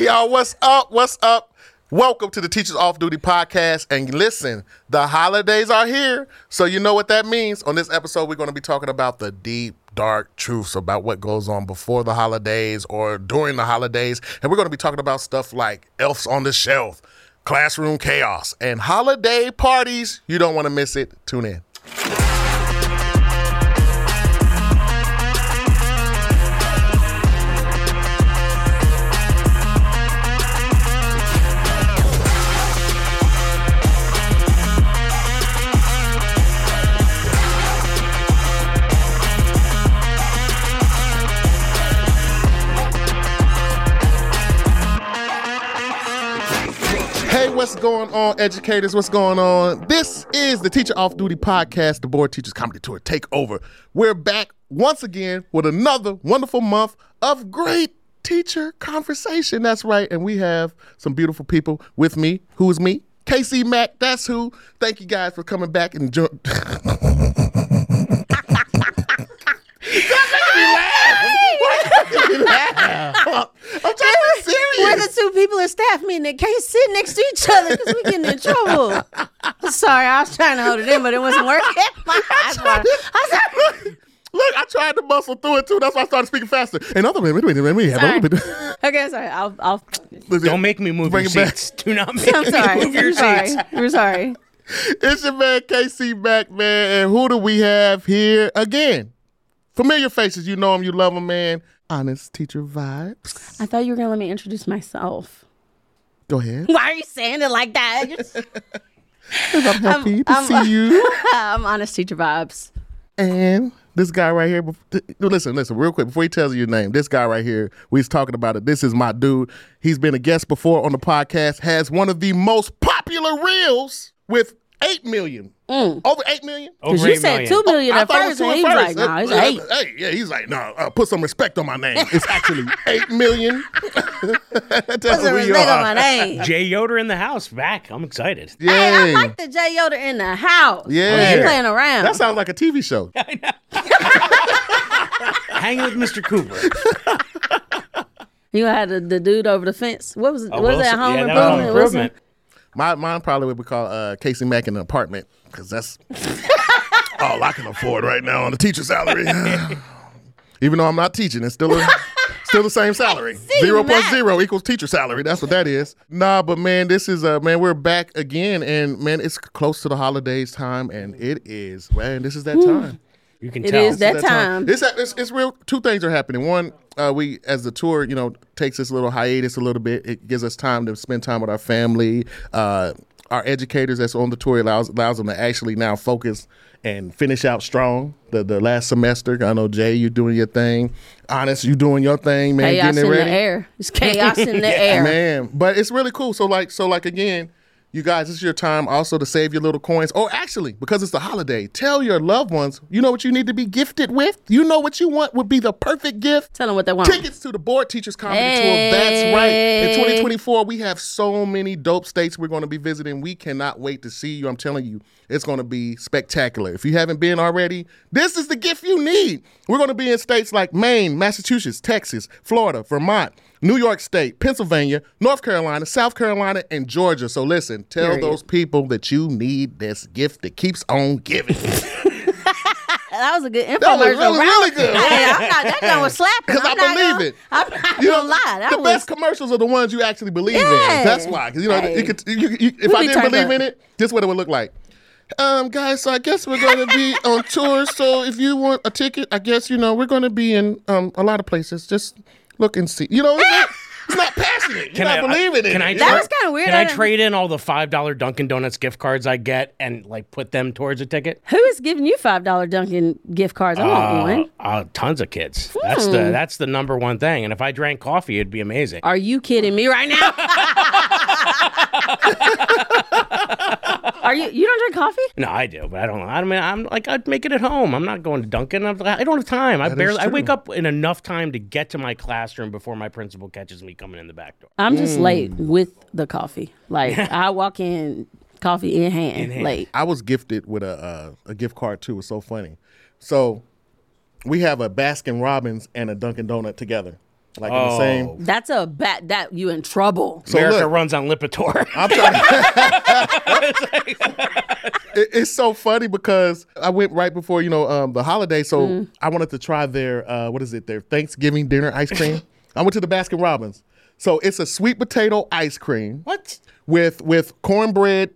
Y'all, what's up? What's up? Welcome to the Teachers Off Duty podcast. And listen, the holidays are here. So, you know what that means. On this episode, we're going to be talking about the deep, dark truths about what goes on before the holidays or during the holidays. And we're going to be talking about stuff like elves on the shelf, classroom chaos, and holiday parties. You don't want to miss it. Tune in. What's going on, educators? What's going on? This is the Teacher Off Duty podcast, the Bored Teachers Comedy Tour Takeover. We're back once again with another wonderful month of great teacher conversation. That's right. And we have some beautiful people with me. Who is me? KC Mack, that's who. Thank you guys for coming back and join. I'm trying to be We're serious. the two people in staff meeting that can't sit next to each other because we're getting in trouble. Sorry, I was trying to hold it in, but it wasn't working. My eyes were- I was- Look, I tried to muscle through it too. That's why I started speaking faster. And other wait, wait, wait, wait, wait, Sorry. wait. okay, sorry. I'll. I'll Don't make me move Bring your it back. seats. Do not make I'm me sorry. move your I'm sorry. We're sorry. It's your man KC back, man. And who do we have here again? Familiar faces, you know them, you love them, man. Honest teacher vibes. I thought you were gonna let me introduce myself. Go ahead. Why are you saying it like that? I'm happy to I'm- see you. I'm honest teacher vibes. And this guy right here. Listen, listen, real quick before he tells you your name. This guy right here, we was talking about it. This is my dude. He's been a guest before on the podcast. Has one of the most popular reels with eight million, over eight million. Because you said million. two million at thought first, two and he was first. like, "No, it's Uh, eight. Hey, yeah, he's like, no, uh, put some respect on my name. It's actually eight million. That's Put some you respect on my name. Jay Yoder in the house back. I'm excited. Hey, I Yay. like the Jay Yoder in the house. Yeah. He ain't playing around. That sounds like a TV show. Hanging with Mr. Cooper. You had the, the dude over the fence. What was it? Oh, what was Wilson- that? Home yeah, that was improvement. home Wilson? improvement. My mine probably would be called uh, KC Mack in an apartment because that's all I can afford right now on the teacher salary. Even though I'm not teaching, it's still a, still the same salary. Zero plus zero equals teacher salary. That's what that is. Nah, but man, this is uh man, we're back again, and man, it's close to the holidays time, and it is man, this is that time. You can It tell. is that time. It's, it's it's real. Two things are happening. One, uh, we as the tour, you know, takes this little hiatus a little bit. It gives us time to spend time with our family. Uh, our educators that's on the tour allows allows them to actually now focus and finish out strong. The the last semester, I know Jay, you're doing your thing. Honest, you doing your thing, man. Chaos getting in it the ready. air. It's chaos in the air. Man, but it's really cool. So like, so like again, you guys, this is your time also to save your little coins. Or actually, because it's the holiday, tell your loved ones, you know what you need to be gifted with. You know what you want would be the perfect gift. Tell them what they want. Tickets to the Bored Teachers Comedy Tour. That's right. In 2024, we have so many dope states we're going to be visiting. We cannot wait to see you. I'm telling you, it's going to be spectacular. If you haven't been already, this is the gift you need. We're going to be in states like Maine, Massachusetts, Texas, Florida, Vermont, New York State, Pennsylvania, North Carolina, South Carolina, and Georgia. So listen, tell Period. those people that you need this gift that keeps on giving. That was a good infomercial. That was really, really good. Hey, I'm not, that one was slapping. Because I believe gonna- it. I'm not You know, gonna lie. That the was, best commercials are the ones you actually believe Yeah. in. That's why. 'Cause, you know, Hey. you could, you, you, if We I didn't believe up. in it, this is what it would look like. Um, guys, so I guess we're going to be on tour. So if you want a ticket, I guess you know we're going to be in um a lot of places. Just look and see. You know, it's not, it's not passionate. You're not believing in can it. I you That know? was kinda weird. Can I I trade in all the five dollar Dunkin' Donuts gift cards I get and like put them towards a ticket? Who is giving you five dollar Dunkin' gift cards? I want one. Uh, tons of kids. That's Hmm. the that's the number one thing. And if I drank coffee, it'd be amazing. Are you kidding me right now? Are you? You don't drink coffee? No, I do, but I don't. I mean, I'm like I'd make it at home. I'm not going to Dunkin'. I'm, I don't have time. I That is barely. I true. wake up in enough time to get to my classroom before my principal catches me coming in the back door. I'm just late with the coffee. Like I walk in, coffee in hand, hand. late. I was gifted with a uh, a gift card too. It's so funny. So we have a Baskin Robbins and a Dunkin' Donut together. Like in the Oh. same. That's a bad that you in trouble. So America look, runs on Lipitor. I'm trying. It- it's so funny because I went right before you know um, the holiday, so Mm. I wanted to try their uh, what is it? Their Thanksgiving dinner ice cream. I went to the Baskin Robbins, so it's a sweet potato ice cream what? with with cornbread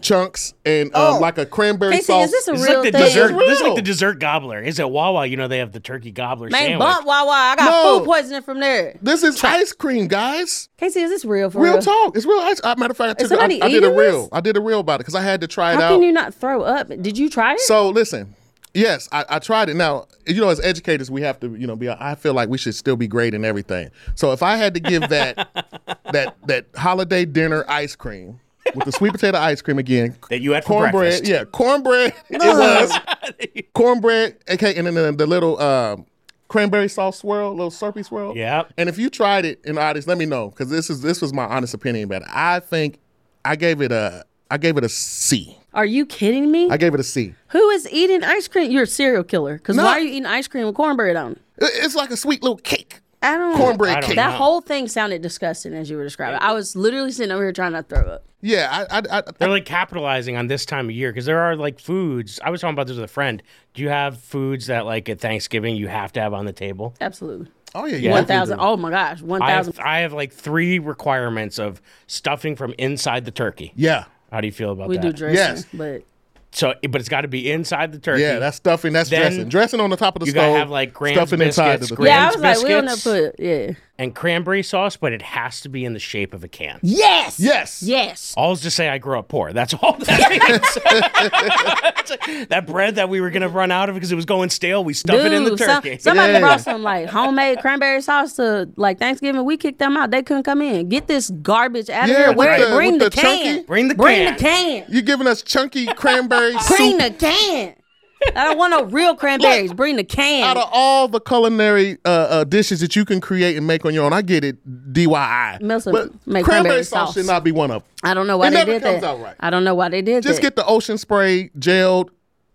chunks and um, Oh. like a cranberry KC, sauce. is this a This is real like the thing? dessert. This is Real. like the dessert gobbler. Is it Wawa? You know they have the turkey gobbler Man, sandwich. bump Wawa. I got No. food poisoning from there. This is ice cream, guys. KC, is this real for Real real? talk. It's real ice. Uh, matter of fact, I, took, I, I did a real. this? I did a real about it because I had to try it How out. can you not throw up? Did you try it? So listen, yes, I, I tried it. Now, you know, as educators, we have to, you know, be. I feel like we should still be great in everything. So if I had to give that that that holiday dinner ice cream with the sweet potato ice cream again, That you had for cornbread, breakfast. yeah, cornbread. it was cornbread, okay, and then the, the little. Um, Cranberry sauce swirl, little slurpy swirl. Yeah. And if you tried it in the audience, let me know because this is this was my honest opinion about it. I think I gave it a I gave it a C. Are you kidding me? I gave it a C. Who is eating ice cream? You're a serial killer. Because No. why are you eating ice cream with cornbread on it? It- It's like a sweet little cake, I don't. cornbread I don't cake. That whole thing sounded disgusting as you were describing. I was literally sitting over here trying not to throw up. Yeah, I, I, I, They're like capitalizing on this time of year because there are like foods. I was talking about this with a friend. Do you have foods that like at Thanksgiving you have to have on the table? Absolutely. oh yeah, you One thousand. Oh my gosh. One I thousand. I have like three requirements of stuffing from inside the turkey. Yeah, How do you feel about We that? We do dressing, Yes. but So, but it's got to be inside the turkey. yeah, that's stuffing. That's Then dressing. Dressing on the top of the you stove. gotta have, like, Grand's stuffing inside biscuits, of the Grand's yeah, I was like, we don't know biscuits. put. Yeah. and cranberry sauce, but it has to be in the shape of a can. Yes. Yes. Yes. All's to say I grew up poor. That's all that means. that bread that we were gonna run out of because it was going stale, we stuff it in the Dude, some- turkey. somebody Yeah. brought some like homemade cranberry sauce to like Thanksgiving. We kicked them out. They couldn't come in. Get this garbage out of Yeah, here. Where the- bring the, the can. chunky- Bring the Bring can. the can. You giving us chunky cranberry Bring soup the can. I don't want no real cranberries. Bring the can. out of all the culinary uh, uh, dishes that you can create and make on your own. I get it, DIY. Melissa but make cranberry cranberry sauce sauce. should not be one of them. I don't know why It they never did comes that. out right. I don't know why they did Just that. get the ocean spray gelled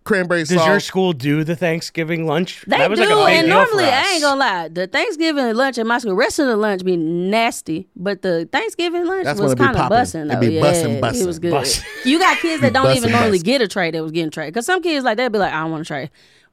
cranberry Does sauce. your school do the Thanksgiving lunch? They that was do, like a big and deal normally for I ain't gonna lie. The Thanksgiving lunch at my school, rest of the lunch be nasty, but the Thanksgiving lunch That's was kind of poppin'. busting It though. be yeah, bussin', bussin'. it was good. Bussin'. You got kids that don't even normally bussin'. get a tray that was getting tray because some kids like they'd be like, I don't want a tray.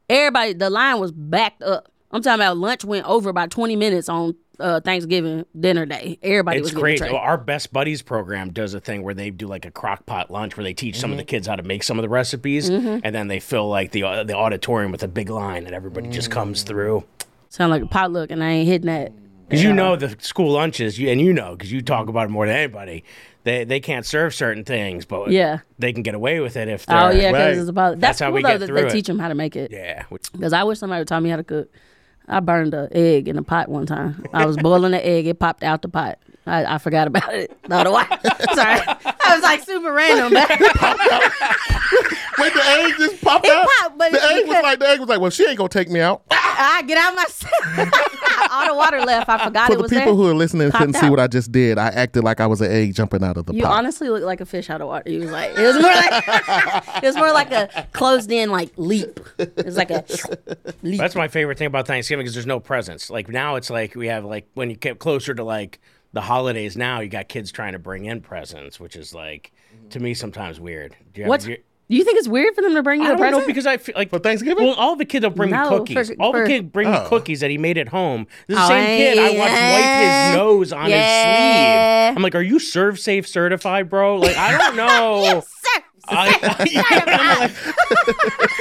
Everybody, the line was backed up. I'm talking about lunch went over about 20 minutes on uh, Thanksgiving dinner day. Everybody It's was great. Well, Our Best Buddies program does a thing where they do like a crock pot lunch where they teach some of Mm-hmm. the kids how to make some of the recipes, and then they fill like the uh, the auditorium with a big line, and everybody just Mm. comes through. Sound like a potluck, and I ain't hitting that. Because you know the school lunches, you, and you know because you talk about it more than anybody. They they can't serve certain things, but Yeah. they can get away with it if they're Oh yeah, because right. it's about That's that's, how we though get that through they it. teach them how to make it. yeah. Because I wish somebody would taught me how to cook. I burned an egg in a pot one time. I was boiling the egg, it popped out the pot. I, I forgot about it. No, the why? Sorry, I was like super random. But Wait, the egg just popped It out. popped, but the egg was like the egg was like, well, she ain't gonna take me out. I get out my all the water left. I forgot For it the was people there. who are listening and couldn't see what I just did, I acted like I was an egg jumping out of the you pot. honestly look like a fish out of water. It was like it was more like it was more like a closed in like leap. It was like a leap. That's my favorite thing about Thanksgiving because there's no presents. Like now, it's like we have like when you get closer to like the holidays. Now you got kids trying to bring in presents, which is like to me sometimes weird. Do you What's ever, do you think it's weird for them to bring you I a don't present? because I feel like For Thanksgiving? Well, all the kids will bring No, me cookies. for- all for- the kids bring Oh. me cookies that he made at home. The Oh, same kid I watched yeah. wipe his nose on Yeah. his sleeve. I'm like, are you ServSafe certified, bro? Like, I don't know. Sir, I,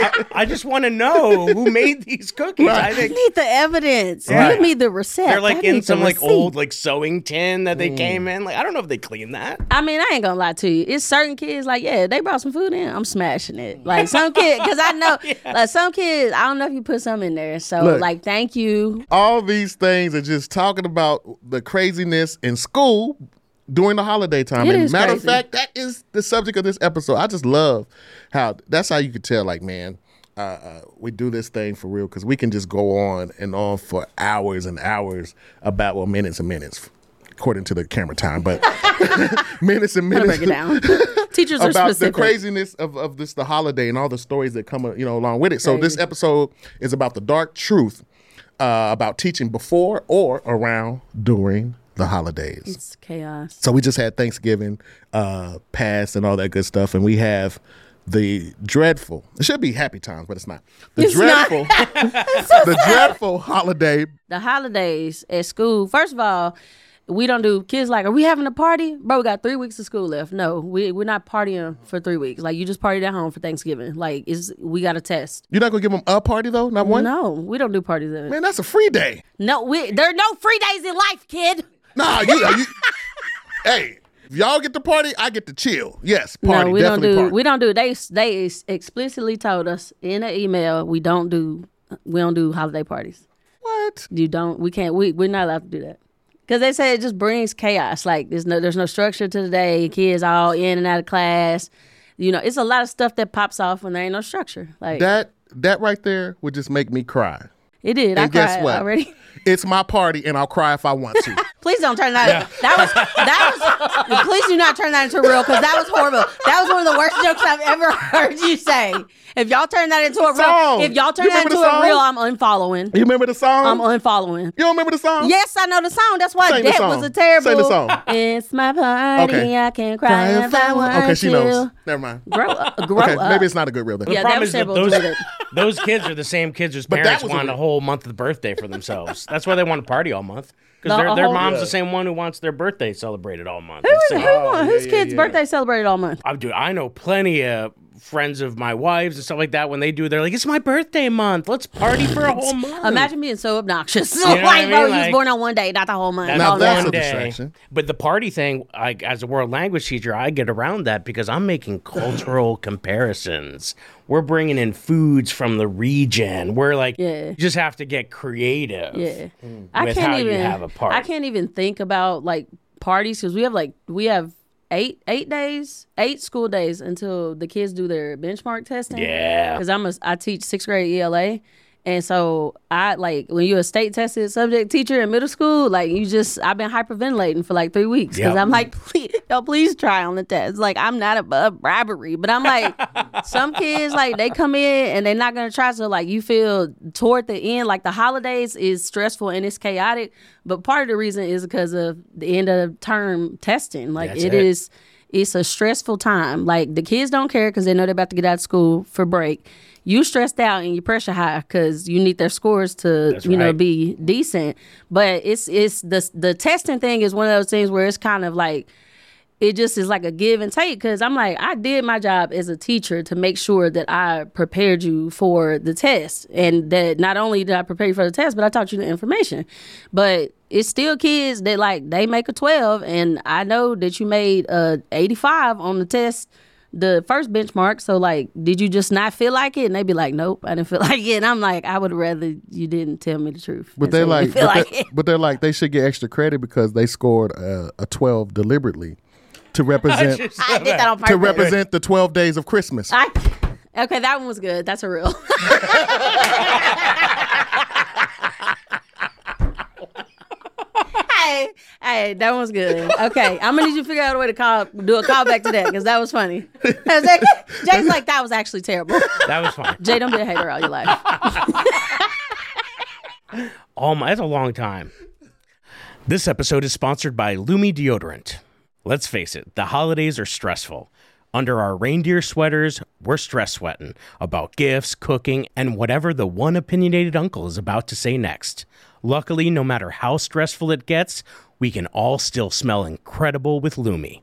I, I just want to know who made these cookies. I I think need the evidence. Right. Give me the receipt. they're like I in some like receipt. old like sewing tin that they mm. came in. Like I don't know if they clean that. I mean, I ain't gonna lie to you. It's certain kids like, yeah, they brought some food in. I'm smashing it. Like some kid, because I know, like some kids, I don't know if you put some in there. So Look. like, thank you. all these things are just talking about the craziness in school during the holiday time. It and matter crazy. of fact, that is the subject of this episode. I just love how that's how you could tell, like, man, uh, uh, we do this thing for real because we can just go on and on for hours and hours about well, minutes and minutes, according to the camera time, but minutes and minutes break it down. Teachers are about the craziness of, of this the holiday and all the stories that come uh, you know along with it. So this episode is about the dark truth uh, about teaching before or around during the holidays. It's chaos. So we just had Thanksgiving uh, pass and all that good stuff, and we have the dreadful. It should be happy times, but it's not. The It's not. dreadful, the dreadful holiday. The holidays at school. First of all, we don't do kids like, are we having a party? Bro, we got three weeks of school left. No, we we're not partying for three weeks. Like you just partied at home for Thanksgiving. Like is we got a test. You're not gonna give them a party though, not one. No, we don't do parties. Man, that's a free day. No, we there are no free days in life, kid. Nah, you. Uh, you hey, if y'all get the party, I get to chill. Yes, party. no, we don't do. party. We don't do. They they explicitly told us in an email we don't do. We don't do holiday parties. what? You don't. We can't. We we're not allowed to do that because they say it just brings chaos. Like there's no there's no structure to the day. Kids all in and out of class. You know, it's a lot of stuff that pops off when there ain't no structure. Like That that right there would just make me cry. It did. I guess cried what? already. It's my party, and I'll cry if I want to. Please don't turn that. Into. That was that was. please do not turn that into real because that was horrible. That was one of the worst jokes I've ever heard you say. If y'all turn that into a Song. real, if y'all turn You that into a real, I'm unfollowing. you remember the song? I'm unfollowing. you don't remember the song? Yes, I know the song. That's why Sing that was a terrible. Sing the song. It's my party. Okay. I can cry if I want Okay, she to. knows. Never mind. Grow up. Grow Okay, up. maybe it's not a good real thing. Yeah, problem that was is that those, to do that. those kids are the same kids whose parents was a want a whole month of the birthday for themselves. That's why they want to party all month. Because The their, their mom's Yeah. the same one who wants their birthday celebrated all month. Who, It's who same- want, yeah, whose yeah, kid's yeah. birthday celebrated all month? I do. I know plenty of friends of my wives and stuff like that. When they do, they're like, "It's my birthday month. Let's party for a whole month." Imagine being so obnoxious. You know what I like, mean? bro, you was born on one day, not the whole month. That's Now Oh, that's no. a distraction. But the party thing, I, as a world language teacher, I get around that because I'm making cultural comparisons. We're bringing in foods from the region. We're like, Yeah. you just have to get creative. Yeah, mm. I can't how you even. have a party. I can't even think about like parties because we have like we have eight eight days, eight school days until the kids do their benchmark testing. Yeah. because I'm a I teach sixth grade ELA. And so I like when you're a state tested subject teacher in middle school, like you just I've been hyperventilating for like three weeks because Yep. I'm like, please, yo, please try on the test. Like I'm not above bribery, but I'm like, some kids like they come in and they're not gonna try. So like you feel toward the end, like the holidays is stressful and it's chaotic. But part of the reason is because of the end of term testing. Like it it. is it's a stressful time. Like the kids don't care because they know they're about to get out of school for break. You stressed out and you pressure high because you need their scores to That's you know be decent. But it's it's the the testing thing is one of those things where it's kind of like it just is like a give and take because I'm like, I did my job as a teacher to make sure that I prepared you for the test. And that not only did I prepare you for the test, but I taught you the information. But it's still kids that like they make a 12, and I know that you made a 85 on the test. The first benchmark, so like, did you just not feel like it? And they'd be like, "Nope, I didn't feel like it." And I'm like, "I would rather you didn't tell me the truth." But they're say you like, feel but, like they, it. but they're like, they should get extra credit because they scored a, a 12 deliberately to represent I did that on purpose. to represent the 12 days of Christmas. I, okay, that one was good. That's a real. hey, hey, that one was good. Okay, I'm gonna need you to figure out a way to call, do a callback to that because that was funny. That was like- Jay's like, that was actually terrible. That was fun. Jay, don't be a hater all your life. All oh my, that's a long time. This episode is sponsored by Lumi Deodorant. Let's face it, the holidays are stressful. Under our reindeer sweaters, we're stress sweating about gifts, cooking, and whatever the one opinionated uncle is about to say next. Luckily, no matter how stressful it gets, we can all still smell incredible with Lumi.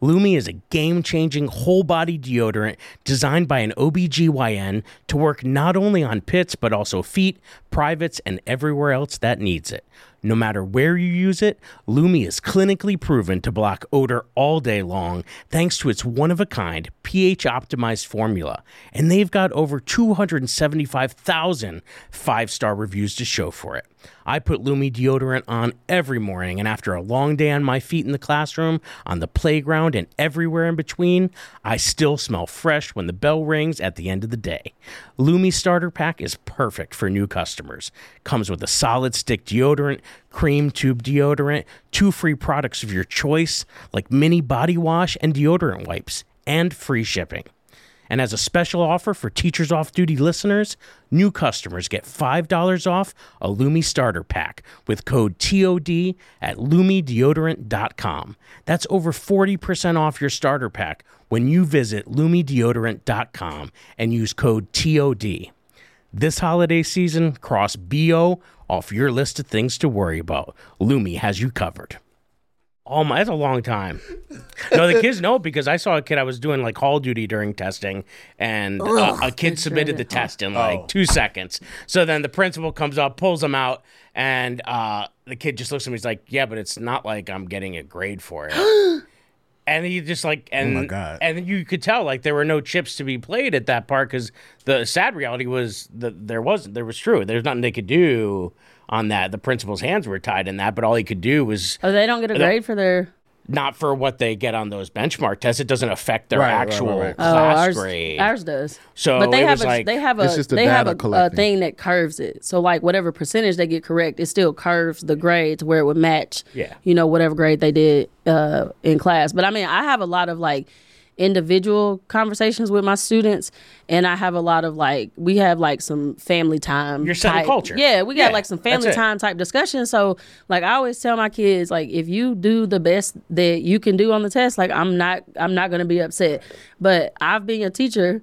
Lumi is a game changing whole body deodorant designed by an OBGYN to work not only on pits, but also feet, privates, and everywhere else that needs it. No matter where you use it, Lumi is clinically proven to block odor all day long thanks to its one of a kind pH optimized formula. And they've got over 275,000 five star reviews to show for it. I put Lumi deodorant on every morning, and after a long day on my feet in the classroom, on the playground, and everywhere in between, I still smell fresh when the bell rings at the end of the day. Lumi Starter Pack is perfect for new customers. Comes with a solid stick deodorant, cream tube deodorant, two free products of your choice, like mini body wash and deodorant wipes, and free shipping. And as a special offer for Teachers Off Duty listeners, new customers get $5 off a Lumi starter pack with code TOD at lumideodorant.com. That's over 40% off your starter pack when you visit lumideodorant.com and use code TOD. This holiday season, cross BO off your list of things to worry about. Lumi has you covered. Oh my, that's a long time. No, the kids know because I saw a kid. I was doing like hall duty during testing, and uh, a kid submitted the test in like two seconds. So then the principal comes up, pulls him out, and uh, the kid just looks at me. He's like, "Yeah, but it's not like I'm getting a grade for it." and he just like, and my God. and you could tell like there were no chips to be played at that part because the sad reality was that there wasn't. There was true. There's nothing they could do on that. The principal's hands were tied in that, but all he could do was Oh, they don't get a grade for their. not for what they get on those benchmark tests. It doesn't affect their Right, right, actual right, right. Oh, class ours, grade. ours does. So but they have a like- they have a It's just the they have a, a thing that curves it. So like whatever percentage they get correct, it still curves the grade to where it would match. Yeah. You know whatever grade they did uh, in class. But I mean, I have a lot of like individual conversations with my students, and I have a lot of like we have like some family time. Setting type- culture. Yeah, we got Yeah, like some family time type discussions. So like I always tell my kids like if you do the best that you can do on the test, like I'm not I'm not gonna be upset. But I've been a teacher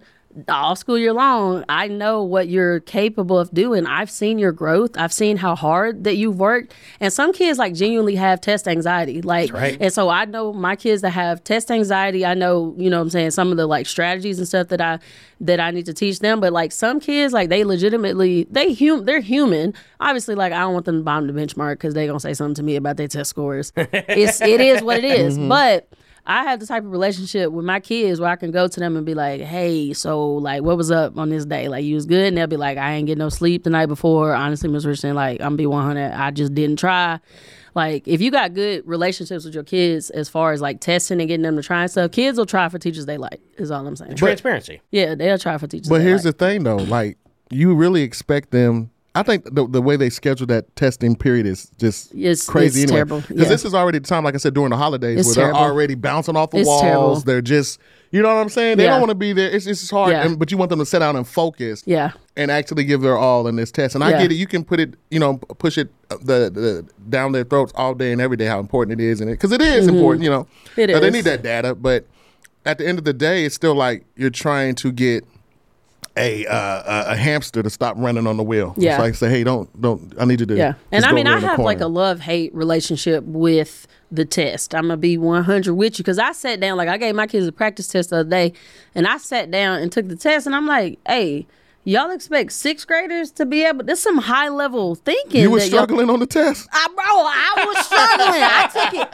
all school year long. I know what you're capable of doing. I've seen your growth. I've seen how hard that you've worked. And some kids like genuinely have test anxiety. Like right. and so I know my kids that have test anxiety. I know, you know what I'm saying, some of the like strategies and stuff that I that I need to teach them. But like some kids, like they legitimately they hum they're human. Obviously, like I don't want them to bomb the benchmark because they're gonna say something to me about their test scores. it's it is what it is. Mm-hmm. But I have the type of relationship with my kids where I can go to them and be like, "Hey, so like, what was up on this day? Like, you was good?" And they'll be like, "I ain't get no sleep the night before. Honestly, Miss Richardson, like, I'm be 100. I just didn't try." Like, if you got good relationships with your kids as far as like testing and getting them to try and stuff, kids will try for teachers they like. Is all I'm saying. Transparency. yeah, they'll try for teachers. But they here's like. the thing, though. Like, you really expect them. I think the, the way they schedule that testing period is just It's- crazy. it's anyway. terrible, Because yeah. this is already the time, like I said, during the holidays, It's where terrible. they're already bouncing off the It's walls. terrible. They're just, you know what I'm saying? They Yeah. don't want to be there. It's, it's hard. Yeah. And, but you want them to sit down and focus. Yeah. And actually give their all in this test. And I get it. You can put it, you know, push it uh, the, the down their throats all day and every day how important it is, and because it is important, you know. Mm-hmm. It They need that data, but at the end of the day, it's still like you're trying to get a uh, a, hamster to stop running on the wheel. Yeah. Like say, hey, don't don't. I need you to. Yeah. And I mean, I have like a love hate relationship with the test. I'm going to be 100 with you because I sat down, like, I gave my kids a practice test the other day, and I sat down and took the test, and I'm like, hey, y'all expect sixth graders to be able, to. there's some high level thinking. You were y'all- struggling on the test. I, bro, I was struggling. I took it.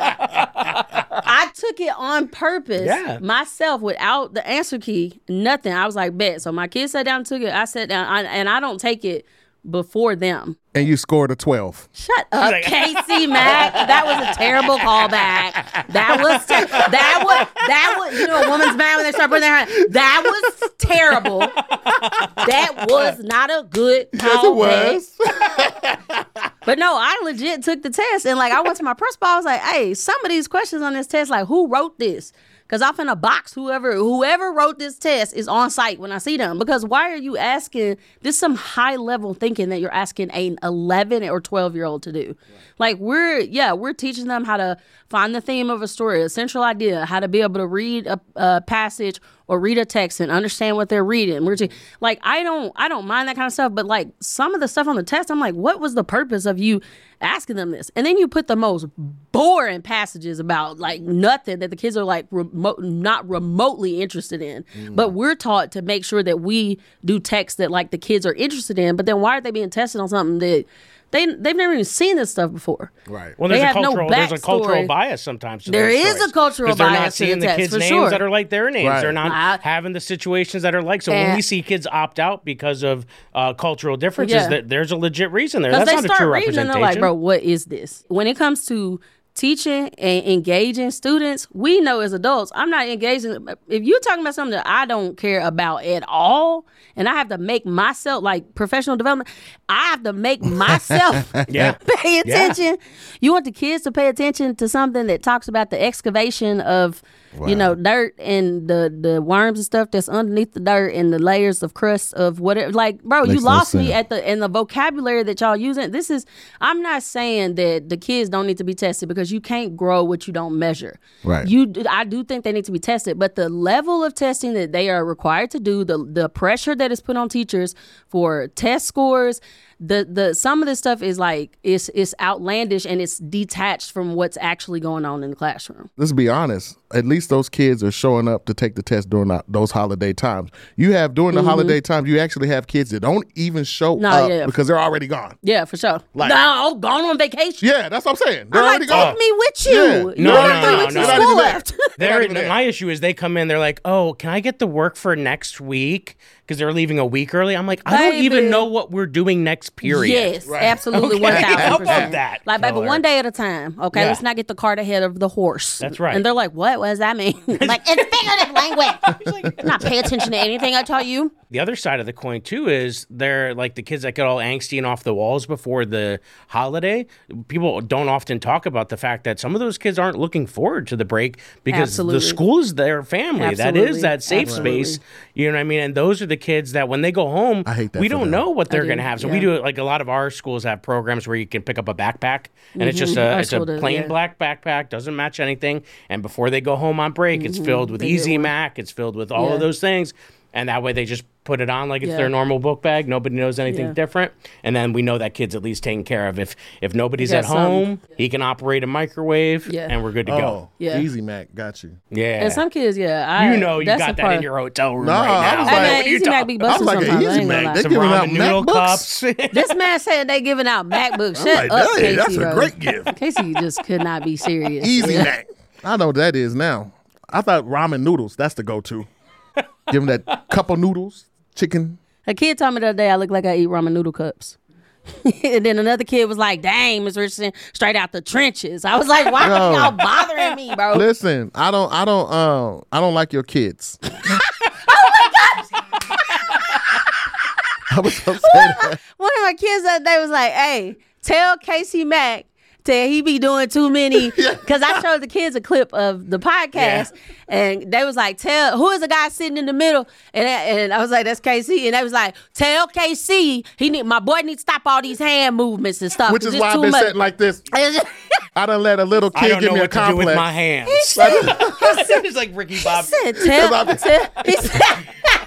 I took it on purpose. Yeah. Myself without the answer key, nothing. I was like, bet. So my kids sat down and took it. I sat down, I, and I don't take it before them. And you scored a 12. Shut up, KC Mack. That was a terrible callback. That was ter- that was that was you know a woman's mad when they start putting their hand. That was terrible. That was not a good Yes, it was. But no, I legit took the test and like I went to my principal. I was like, "Hey, some of these questions on this test, like who wrote this? Because I'm finna box whoever whoever wrote this test is on site when I see them. Because why are you asking? This some high level thinking that you're asking an 11 or 12 year old to do. Like we're yeah, we're teaching them how to find the theme of a story, a central idea, how to be able to read a, a passage or read a text and understand what they're reading. We're te- like I don't I don't mind that kind of stuff, but like some of the stuff on the test, I'm like, what was the purpose of you asking them this? And then you put the most boring passages about like nothing that the kids are like remote, not remotely interested in. Mm. But we're taught to make sure that we do texts that like the kids are interested in. But then why are they being tested on something that they they've never even seen this stuff before? Right. Well, They there's a have no cultural there's a cultural bias sometimes. To There those a cultural cultural 'Cause they're not bias to the seeing the, kids' names sure. that are like their names. Right. They're not I- having the situations that are like. So when we see kids opt out because of uh, cultural differences, Yeah. that there's a legit reason there. That's they not a true start reading and representation. they're like, bro, what is this? When it comes to teaching and engaging students, we know as adults, I'm not engaging. If you're talking about something that I don't care about at all, and I have to make myself like professional development, I have to make myself Yeah. pay Yeah. attention. You want the kids to pay attention to something that talks about the excavation of, you know, dirt and the the worms and stuff that's underneath the dirt and the layers of crust of whatever. Like, bro, you Makes no lost me at the and the vocabulary that y'all using. This is I'm not saying that the kids don't need to be tested because you can't grow what you don't measure. Right. You I do think they need to be tested, but the level of testing that they are required to do, the the pressure that is put on teachers for test scores, the the some of this stuff is like it's it's outlandish and it's detached from what's actually going on in the classroom. let's be honest. At least those kids are showing up to take the test during the, those holiday times. You have during the holiday times, you actually have kids that don't even show Mm-hmm. No, up yeah. because they're already gone. Yeah, for sure. Like- no, gone on vacation. Yeah, that's what I'm saying. They're I'm already like, gone. take me with you. Yeah. You No, got no, three no, no. not school even left. Not even there. my issue is they come in, they're like, "Oh, can I get the work for next week?" Because they're leaving a week early. I'm like, I don't Baby. even know what we're doing next period. Yes, absolutely, Okay. one How thousand about percent. that, Like, baby, one day at a time. Okay, Yeah. let's not get the cart ahead of the horse. That's right. And they're like, "What? What does that mean?" like, it's figurative language. not pay attention to anything I taught you. The other side of the coin too is they're like the kids that get all angsty and off the walls before the holiday. People don't often talk about the fact that some of those kids aren't looking forward to the break because Absolutely. the school is their family. That Absolutely. is that safe Absolutely. space. You know what I mean? And those are the kids that when they go home, I hate that we for don't them. know what they're do, going to have. So we do it like a lot of our schools have programs where you can pick up a backpack and it's just a Our it's a school does, plain yeah. black backpack, doesn't match anything. And before they go home on break, it's filled with Mm-hmm. They Easy. Mac, it's filled with all Yeah. of those things. And that way they just put it on like it's Yeah. their normal book bag. Nobody knows anything Yeah. different. And then we know that kid's at least taken care of. If if nobody's at home, something. he can operate a microwave Yeah. and we're good to Oh, go. Yeah. Easy Mac, got you. Yeah. And some kids, yeah, I, you know you got the that in your hotel room No, right I now. was Hey, like- man, What are you Easy Mac be about? I was busting like an sometimes. I Easy Mac. They Some giving out noodle MacBooks. cups. This man said they giving out MacBooks. Shut like, up, "Hey, KC. that's a great gift. KC just could not be serious. Easy Mac. I know what that is now. I thought ramen noodles. That's the go-to. Give them that cup of noodles, chicken. A kid told me the other day I look like I eat ramen noodle cups. and then another kid was like, "Dang, Miss Richardson, straight out the trenches." I was like, "Why are y'all bothering me, bro?" Listen, I don't, I don't, uh, I don't like your kids. I was gonna say that. One of my kids the other day was like, "Hey, tell KC Mack." That he be doing too many because I showed the kids a clip of the podcast and they was like, "Tell who is the guy sitting in the middle?" And I, and I was like, "That's KC." And they was like, "Tell KC he need my boy needs to stop all these hand movements and stuff." Which is why I've been much." sitting like this. And it's- I done let a little I kid don't give know me a what to do with complex. my hands. it's like Ricky Bob. said, tell, tell, he said,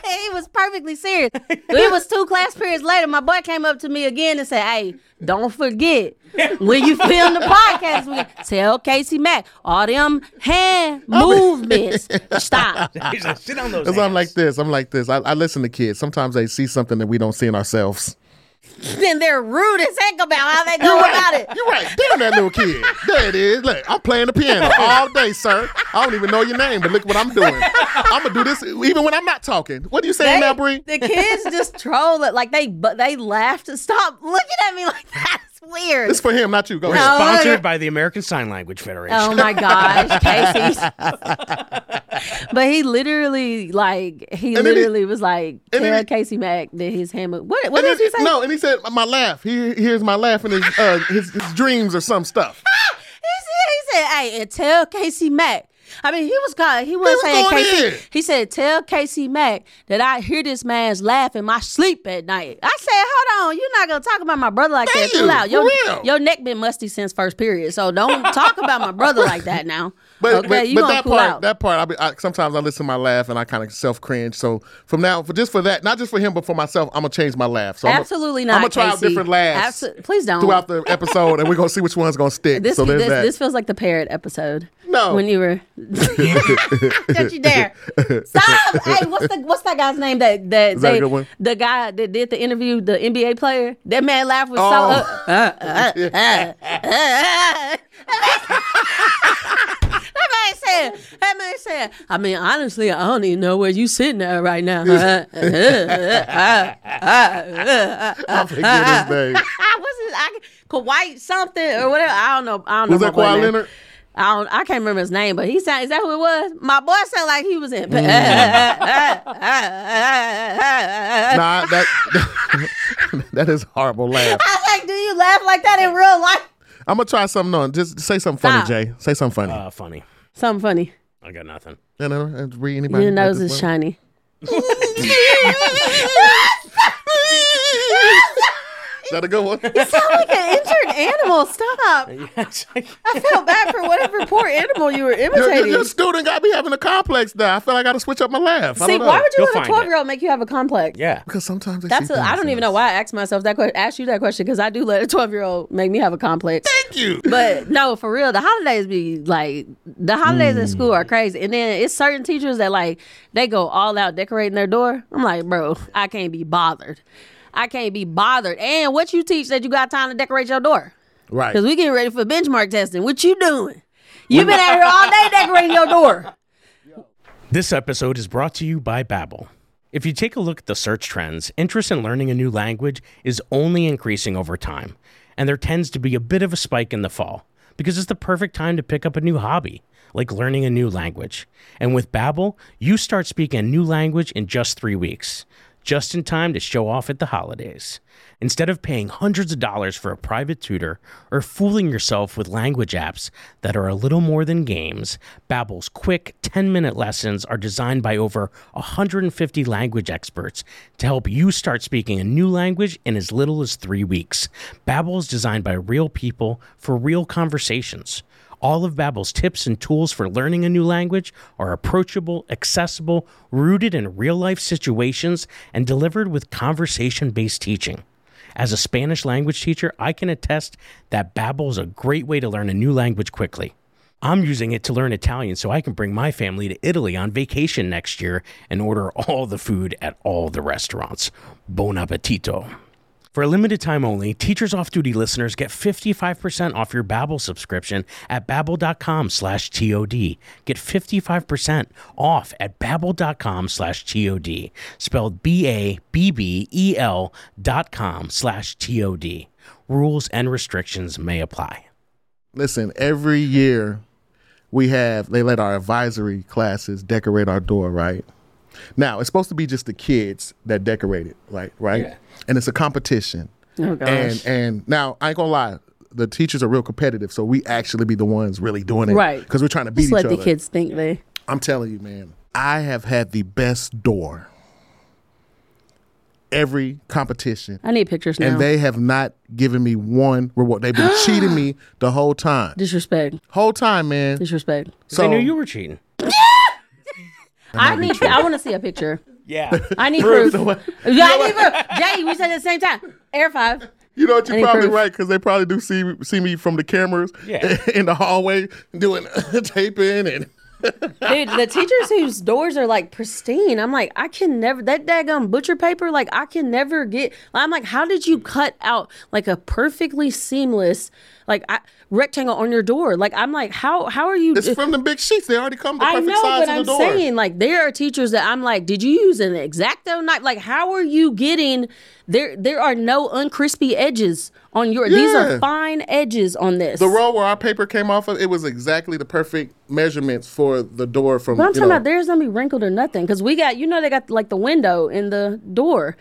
he was perfectly serious. It was two class periods later. My boy came up to me again and said, "Hey, don't forget when you film the podcast, we- tell KC Mack all them hand oh. movements. Stop." Like, sit on those. Cause I'm like this. I'm like this. I, I listen to kids. Sometimes they see something that we don't see in ourselves. then they're rude as heck about how they go about it. You're right. Damn that little kid. There it is. Look, I'm playing the piano all day, sir. I don't even know your name, but look what I'm doing. I'm gonna do this even when I'm not talking. What are you saying They- now, Bri? the kids just troll it like they but they laughed. To stop looking at me like that. It's weird. It's for him, not you. Go No. ahead. Sponsored by the American Sign Language Federation. Oh my gosh, KC. but he literally, like, he And then he- literally was like, tell he- KC Mack that his hammer. What, what And did he say? No, and he said my laugh. He hears my laugh in his uh, his, his dreams or some stuff. He said, he said, hey, and tell KC Mack. I mean, he was called, he was was saying KC. in. He said, tell KC Mack that I hear this man's laugh in my sleep at night. I said, hold on, you're not gonna talk about my brother like that Thank you, loud. for Your, real. your neck been musty since first period, so don't talk about my brother like that now. But okay, but, you but that cool part out. that part I, be, I sometimes I listen to my laugh and I kind of self cringe. So from now for just for that, not just for him but for myself, I'm gonna change my laugh. So Absolutely I'm not. I'm gonna try out different laughs Abso- please don't. throughout the episode, and we're gonna see which one's gonna stick. This, so there's this, that. this feels like the parrot episode. No. When you were Don't you dare. Stop. hey, what's the what's that guy's name that that, Is that a they- good one? the guy that did the interview, the NBA player? That man laugh was Oh. so uh, uh, uh, uh, uh, uh. That man said, that man said, I mean, honestly, I don't even know where you sitting at right now. I forget his name. What's his, I, Kawhi something or whatever. I don't know. I don't Was know. that my boy Kawhi name. Leonard? I don't. I can't remember his name, but he sound. Is that who it was? My boy sounded like he was in. Mm. Nah, that that is horrible laugh. I was like, do you laugh like that in real life? I'm gonna try something on. Just say something funny, Stop. Jay. Say something funny. Uh, funny. Something funny. I got nothing. you know, and read anybody. Your nose is this shiny. Is that a good one? You sound like an injured animal. Stop. I felt bad for whatever poor animal you were Your, your, imitating. your student got me having a complex now. I feel like I got to switch up my laugh. I See, don't know. why would you You'll let a 12 year old make you have a complex? yeah. Because sometimes they That's see a, I don't even know why I asked myself that question. Ask you that question because I do let a 12 year old make me have a complex. Thank you. But no, for real, the holidays be like the holidays in school are crazy. And then it's certain teachers that like they go all out decorating their door. I'm like, bro, I can't be bothered. I can't be bothered. And what you teach that you got time to decorate your door? Right. Because we getting ready for benchmark testing. What you doing? you been out here all day decorating your door. This episode is brought to you by Babbel. If you take a look at the search trends, interest in learning a new language is only increasing over time, and there tends to be a bit of a spike in the fall because it's the perfect time to pick up a new hobby, like learning a new language. And with Babbel, you start speaking a new language in just 3 weeks, just in time to show off at the holidays. Instead of paying hundreds of dollars for a private tutor or fooling yourself with language apps that are a little more than games, Babbel's quick 10-minute lessons are designed by over 150 language experts to help you start speaking a new language in as little as 3 weeks. Babbel is designed by real people for real conversations. All of Babbel's tips and tools for learning a new language are approachable, accessible, rooted in real-life situations, and delivered with conversation-based teaching. As a Spanish language teacher, I can attest that Babbel is a great way to learn a new language quickly. I'm using it to learn Italian so I can bring my family to Italy on vacation next year and order all the food at all the restaurants. Buon appetito. For a limited time only, Teachers Off Duty listeners get 55% off your Babbel subscription at babbel.com slash TOD. Get 55% off at babbel.com slash TOD. Spelled B-A-B-B-E-L dot com slash TOD. Rules and restrictions may apply. Listen, every year we have they let our advisory classes decorate our door, right? Now it's supposed to be just the kids that decorate it, like right? And it's a competition. Oh, gosh. And and now I ain't gonna lie, the teachers are real competitive, so we actually be the ones really doing it, Right. Because we're trying to beat Just each let other. the kids think they. I'm telling you, man, I have had the best door every competition. I need pictures now. And they have not given me one reward. They've been cheating me the whole time. Disrespect. Whole time, man. Disrespect. So I knew you were cheating. I need. I want to see a picture. Yeah. I need Proof. proof. Yeah, I need proof. Jay, we said at the same time. Air five. You know what? You're probably proof? right because they probably do see see me from the cameras Yeah. in the hallway doing taping and Dude, the teachers whose doors are like pristine, I'm like, I can never that daggum butcher paper, like I can never get I'm like, how did you cut out like a perfectly seamless like I, rectangle on your door? Like I'm like, how how are you it's from the big sheets. They already come the I perfect know, size but I'm door. saying like there are teachers that I'm like, did you use an X-Acto knife? Like, how are you getting there? There are no uncrispy edges on your. These are fine edges on this. the roll where our paper came off of, it was exactly the perfect measurements for the door from. But I'm talking know, about there's gonna be wrinkled or nothing because we got you know they got like the window in the door.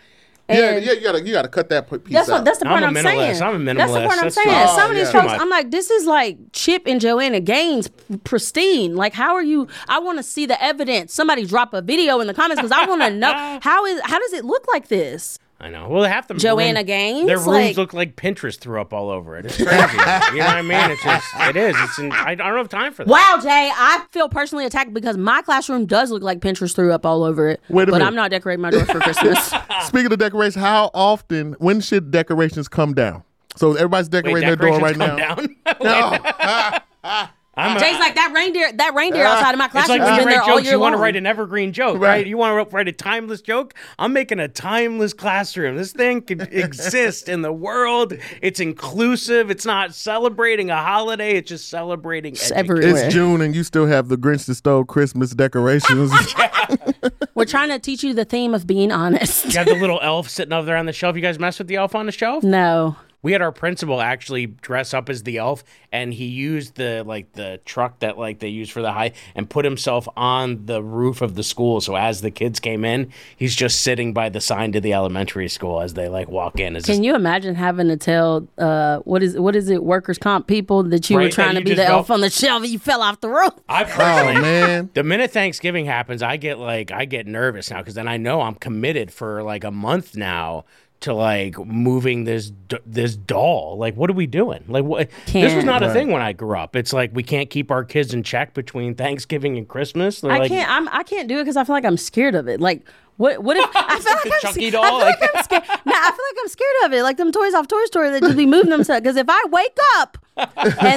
Yeah, And yeah, you gotta you gotta cut that p- piece That's out. what. That's the I'm point a I'm, minimalist. saying. I'm a That's the minimalist. point I'm That's saying. too- Some of these yeah. folks, I'm like, this is like Chip and Joanna Gaines pristine. Like, how are you? I want to see the evidence. Somebody drop a video in the comments because I want to know how is how does it look like this? I know. Well, half the Joanna room- Gaines, Their rooms like- look like Pinterest threw up all over it. It's crazy. you know what I mean? It's just, it is. It's. In, I, I don't have time for that. Wow, Jay, I feel personally attacked because my classroom does look like Pinterest threw up all over it. Wait a but minute. I'm not decorating my door for Christmas. Speaking of decorations, how often? When should decorations come down? So everybody's Wait, decorating their door right decorations now. come down. I'm a- like that reindeer. That reindeer uh, outside of my It's classroom like has when been you there write all jokes, year you want to write an evergreen joke, Right. right? You want to write a timeless joke. I'm making a timeless classroom. This thing can exist in the world. It's inclusive. It's not celebrating a holiday. It's just celebrating education. everywhere. It's June and you still have the Grinch that stole Christmas decorations. We're trying to teach you the theme of being honest. You have the little elf sitting over there on the shelf. You guys mess with the elf on the shelf? No. We had our principal actually dress up as the elf, and he used the like the truck that like they use for the high, and put himself on the roof of the school. So as the kids came in, he's just sitting by the sign to the elementary school as they like walk in. It's Can just, you imagine having to tell uh what is what is it workers comp people that you Right, were that trying to be the go- elf on the shelf and you fell off the roof? I oh personally, man. the minute Thanksgiving happens, I get like I get nervous now because then I know I'm committed for like a month now to like moving this this doll. Like, what are we doing? Like, what? This was Can't. not a Right. thing when I grew up. It's like we can't keep our kids in check between Thanksgiving and Christmas. They're I like, can't. I'm. I can't do it because I feel like I'm scared of it. Like, what? What if I feel like I'm Chucky sca- doll, I feel like, I'm scared. No, I feel like I'm scared of it. Like them toys off Toy Story that just be moving themselves. Because if I wake up and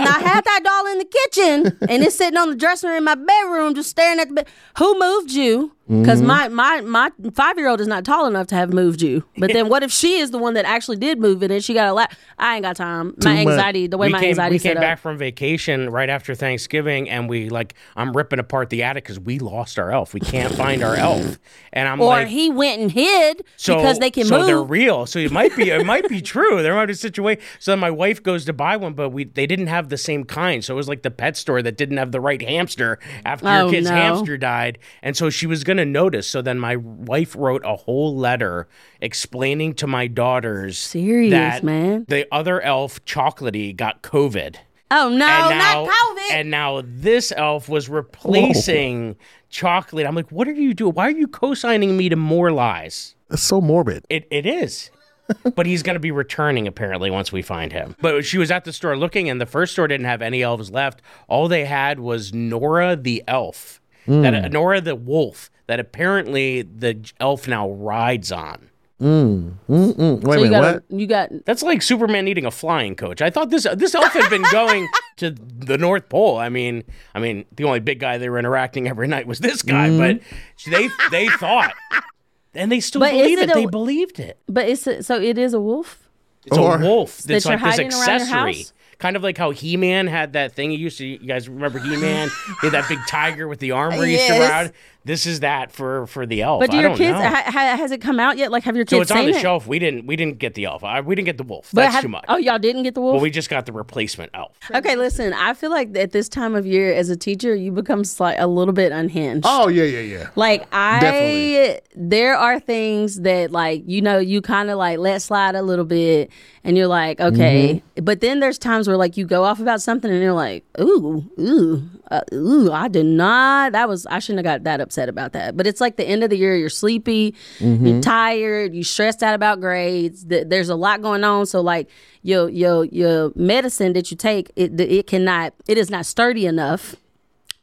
I have that doll in the kitchen and it's sitting on the dresser in my bedroom, just staring at the bed, who moved you? Because mm-hmm. my my my five year old is not tall enough to have moved you. But then what if she is the one that actually did move it and she got a lap? I ain't got time. My much. anxiety, the way we my came, anxiety we set came up. back from vacation right after Thanksgiving, and we like I'm ripping apart the attic because we lost our elf. We can't find our elf, and I'm like. or like, he went and hid so, because they can so move. So they're real. So it might be it might be true. There might be a situation. So then my wife goes to buy one, but we they didn't have the same kind. So it was like the pet store that didn't have the right hamster after Oh, your kid's no. hamster died, and so she was gonna notice. So then my wife wrote a whole letter explaining to my daughters Serious, that man. the other elf, Chocolatey, got COVID. Oh no, now, not COVID. And now this elf was replacing chocolate. I'm like, what are you doing? Why are you co-signing me to more lies? That's so morbid. It it is. but he's going to be returning apparently once we find him. But she was at the store looking, and the first store didn't have any elves left. All they had was Nora the elf, hmm. that uh, Nora the wolf, that apparently the elf now rides on. Mm, wait so a you minute, got what? you got That's like Superman needing a flying coach. I thought this this elf had been going to the North Pole. I mean, I mean, the only big guy they were interacting every night was this guy, but they they thought, and they still But believe it it. They believed it. but it's a, so it is a wolf. It's Or- a wolf that's you're like this hiding around your accessory. Kind of like how He Man had that thing. He used to. You guys remember He Man? he had that big tiger with the armor he used to Yes. ride. This is that for for the elf. But do I your don't kids ha, ha, has it come out yet? Like have your kids so it's on the it? shelf. We didn't we didn't get the elf. I, we didn't get the wolf. But That's have- too much. Oh, y'all didn't get the wolf. But we just got the replacement elf. okay, listen. I feel like at this time of year, as a teacher, you become slight, a little bit unhinged. Oh yeah, yeah, yeah. Like I, Definitely. there are things that like you know you kind of like let slide a little bit, and you're like okay, Mm-hmm. but then there's times where like you go off about something and you're like ooh ooh uh, ooh I did not that was I shouldn't have got that upset about that. But it's like the end of the year, you're sleepy, Mm-hmm. you're tired, you're stressed out about grades. Th- There's a lot going on, so like your your your medicine that you take it it cannot it is not sturdy enough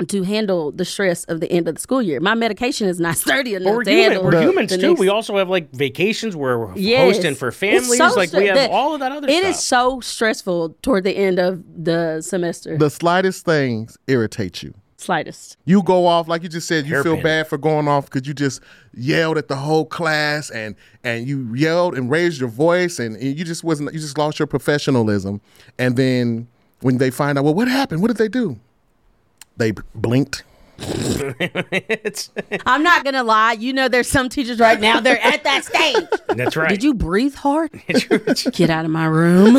to handle the stress of the end of the school year. My medication is not sturdy enough we're, to human, handle we're the humans too. next- We also have like vacations where we're Yes. hosting for families. so like we have the- all of that other It stuff. is so stressful toward the end of the semester. The slightest things irritate you. Slightest. You go off like you just said. You feel Hairpin. bad for going off because you just yelled at the whole class and and you yelled and raised your voice and, and you just wasn't. You just lost your professionalism. And then when they find out, well, what happened? What did they do? They blinked. It's- I'm not gonna lie. You know, there's some teachers right now. They're at that stage. that's right. Did you breathe hard? Get out of my room.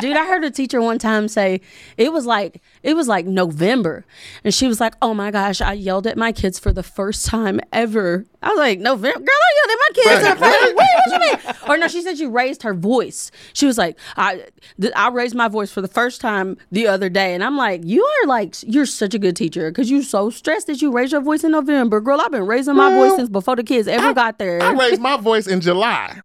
Dude, I heard a teacher one time say it was like it was like November. And she was like, Oh my gosh, I yelled at my kids for the first time ever. I was like, November girl, I yelled at my kids Right. for the Wait, what you mean? Or no, she said she raised her voice. She was like, I th- I raised my voice for the first time the other day. And I'm like, You are like you're such a good teacher because you're so stressed that you raised your voice in November. Girl, I've been raising my voice since before the kids ever got there. I raised my voice in July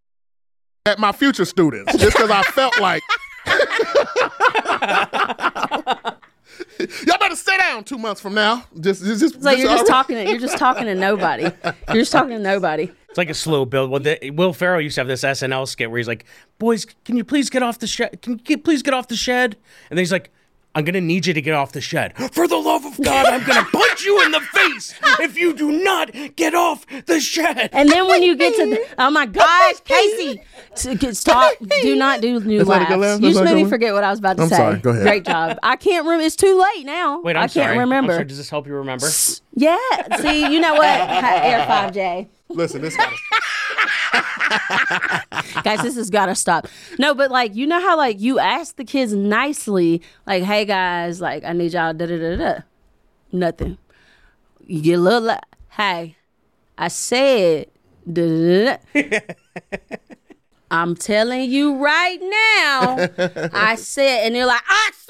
at my future students just because I felt like. Y'all better sit down two months from now. Just, just, just So you're just already- talking to you're just talking to nobody. You're just talking to nobody. It's like a slow build. Well, the, Will Ferrell used to have this SNL skit where he's like, "Boys, can you please get off the shed? Can you please get off the shed?" And then he's like, I'm gonna need you to get off the shed. For the love of God, I'm gonna punch you in the face if you do not get off the shed. And then when you get to the, oh my gosh, KC, S- get- stop! Do not do new Let's let it go, laughs. let's You just made me forget what I was about to I'm say. sorry, go ahead. Great job. I can't remember. It's too late now. Wait, I'm I can't sorry. I'm remember. sorry. Does this help you remember? Yeah. See, you know what? Air five J. Listen, this gotta guys this has got to stop. No but like you know how like you ask the kids nicely like hey guys like i need y'all da da da da nothing. You get a little like hey i said da da da da. i'm telling you right now i said and they're like i said sit down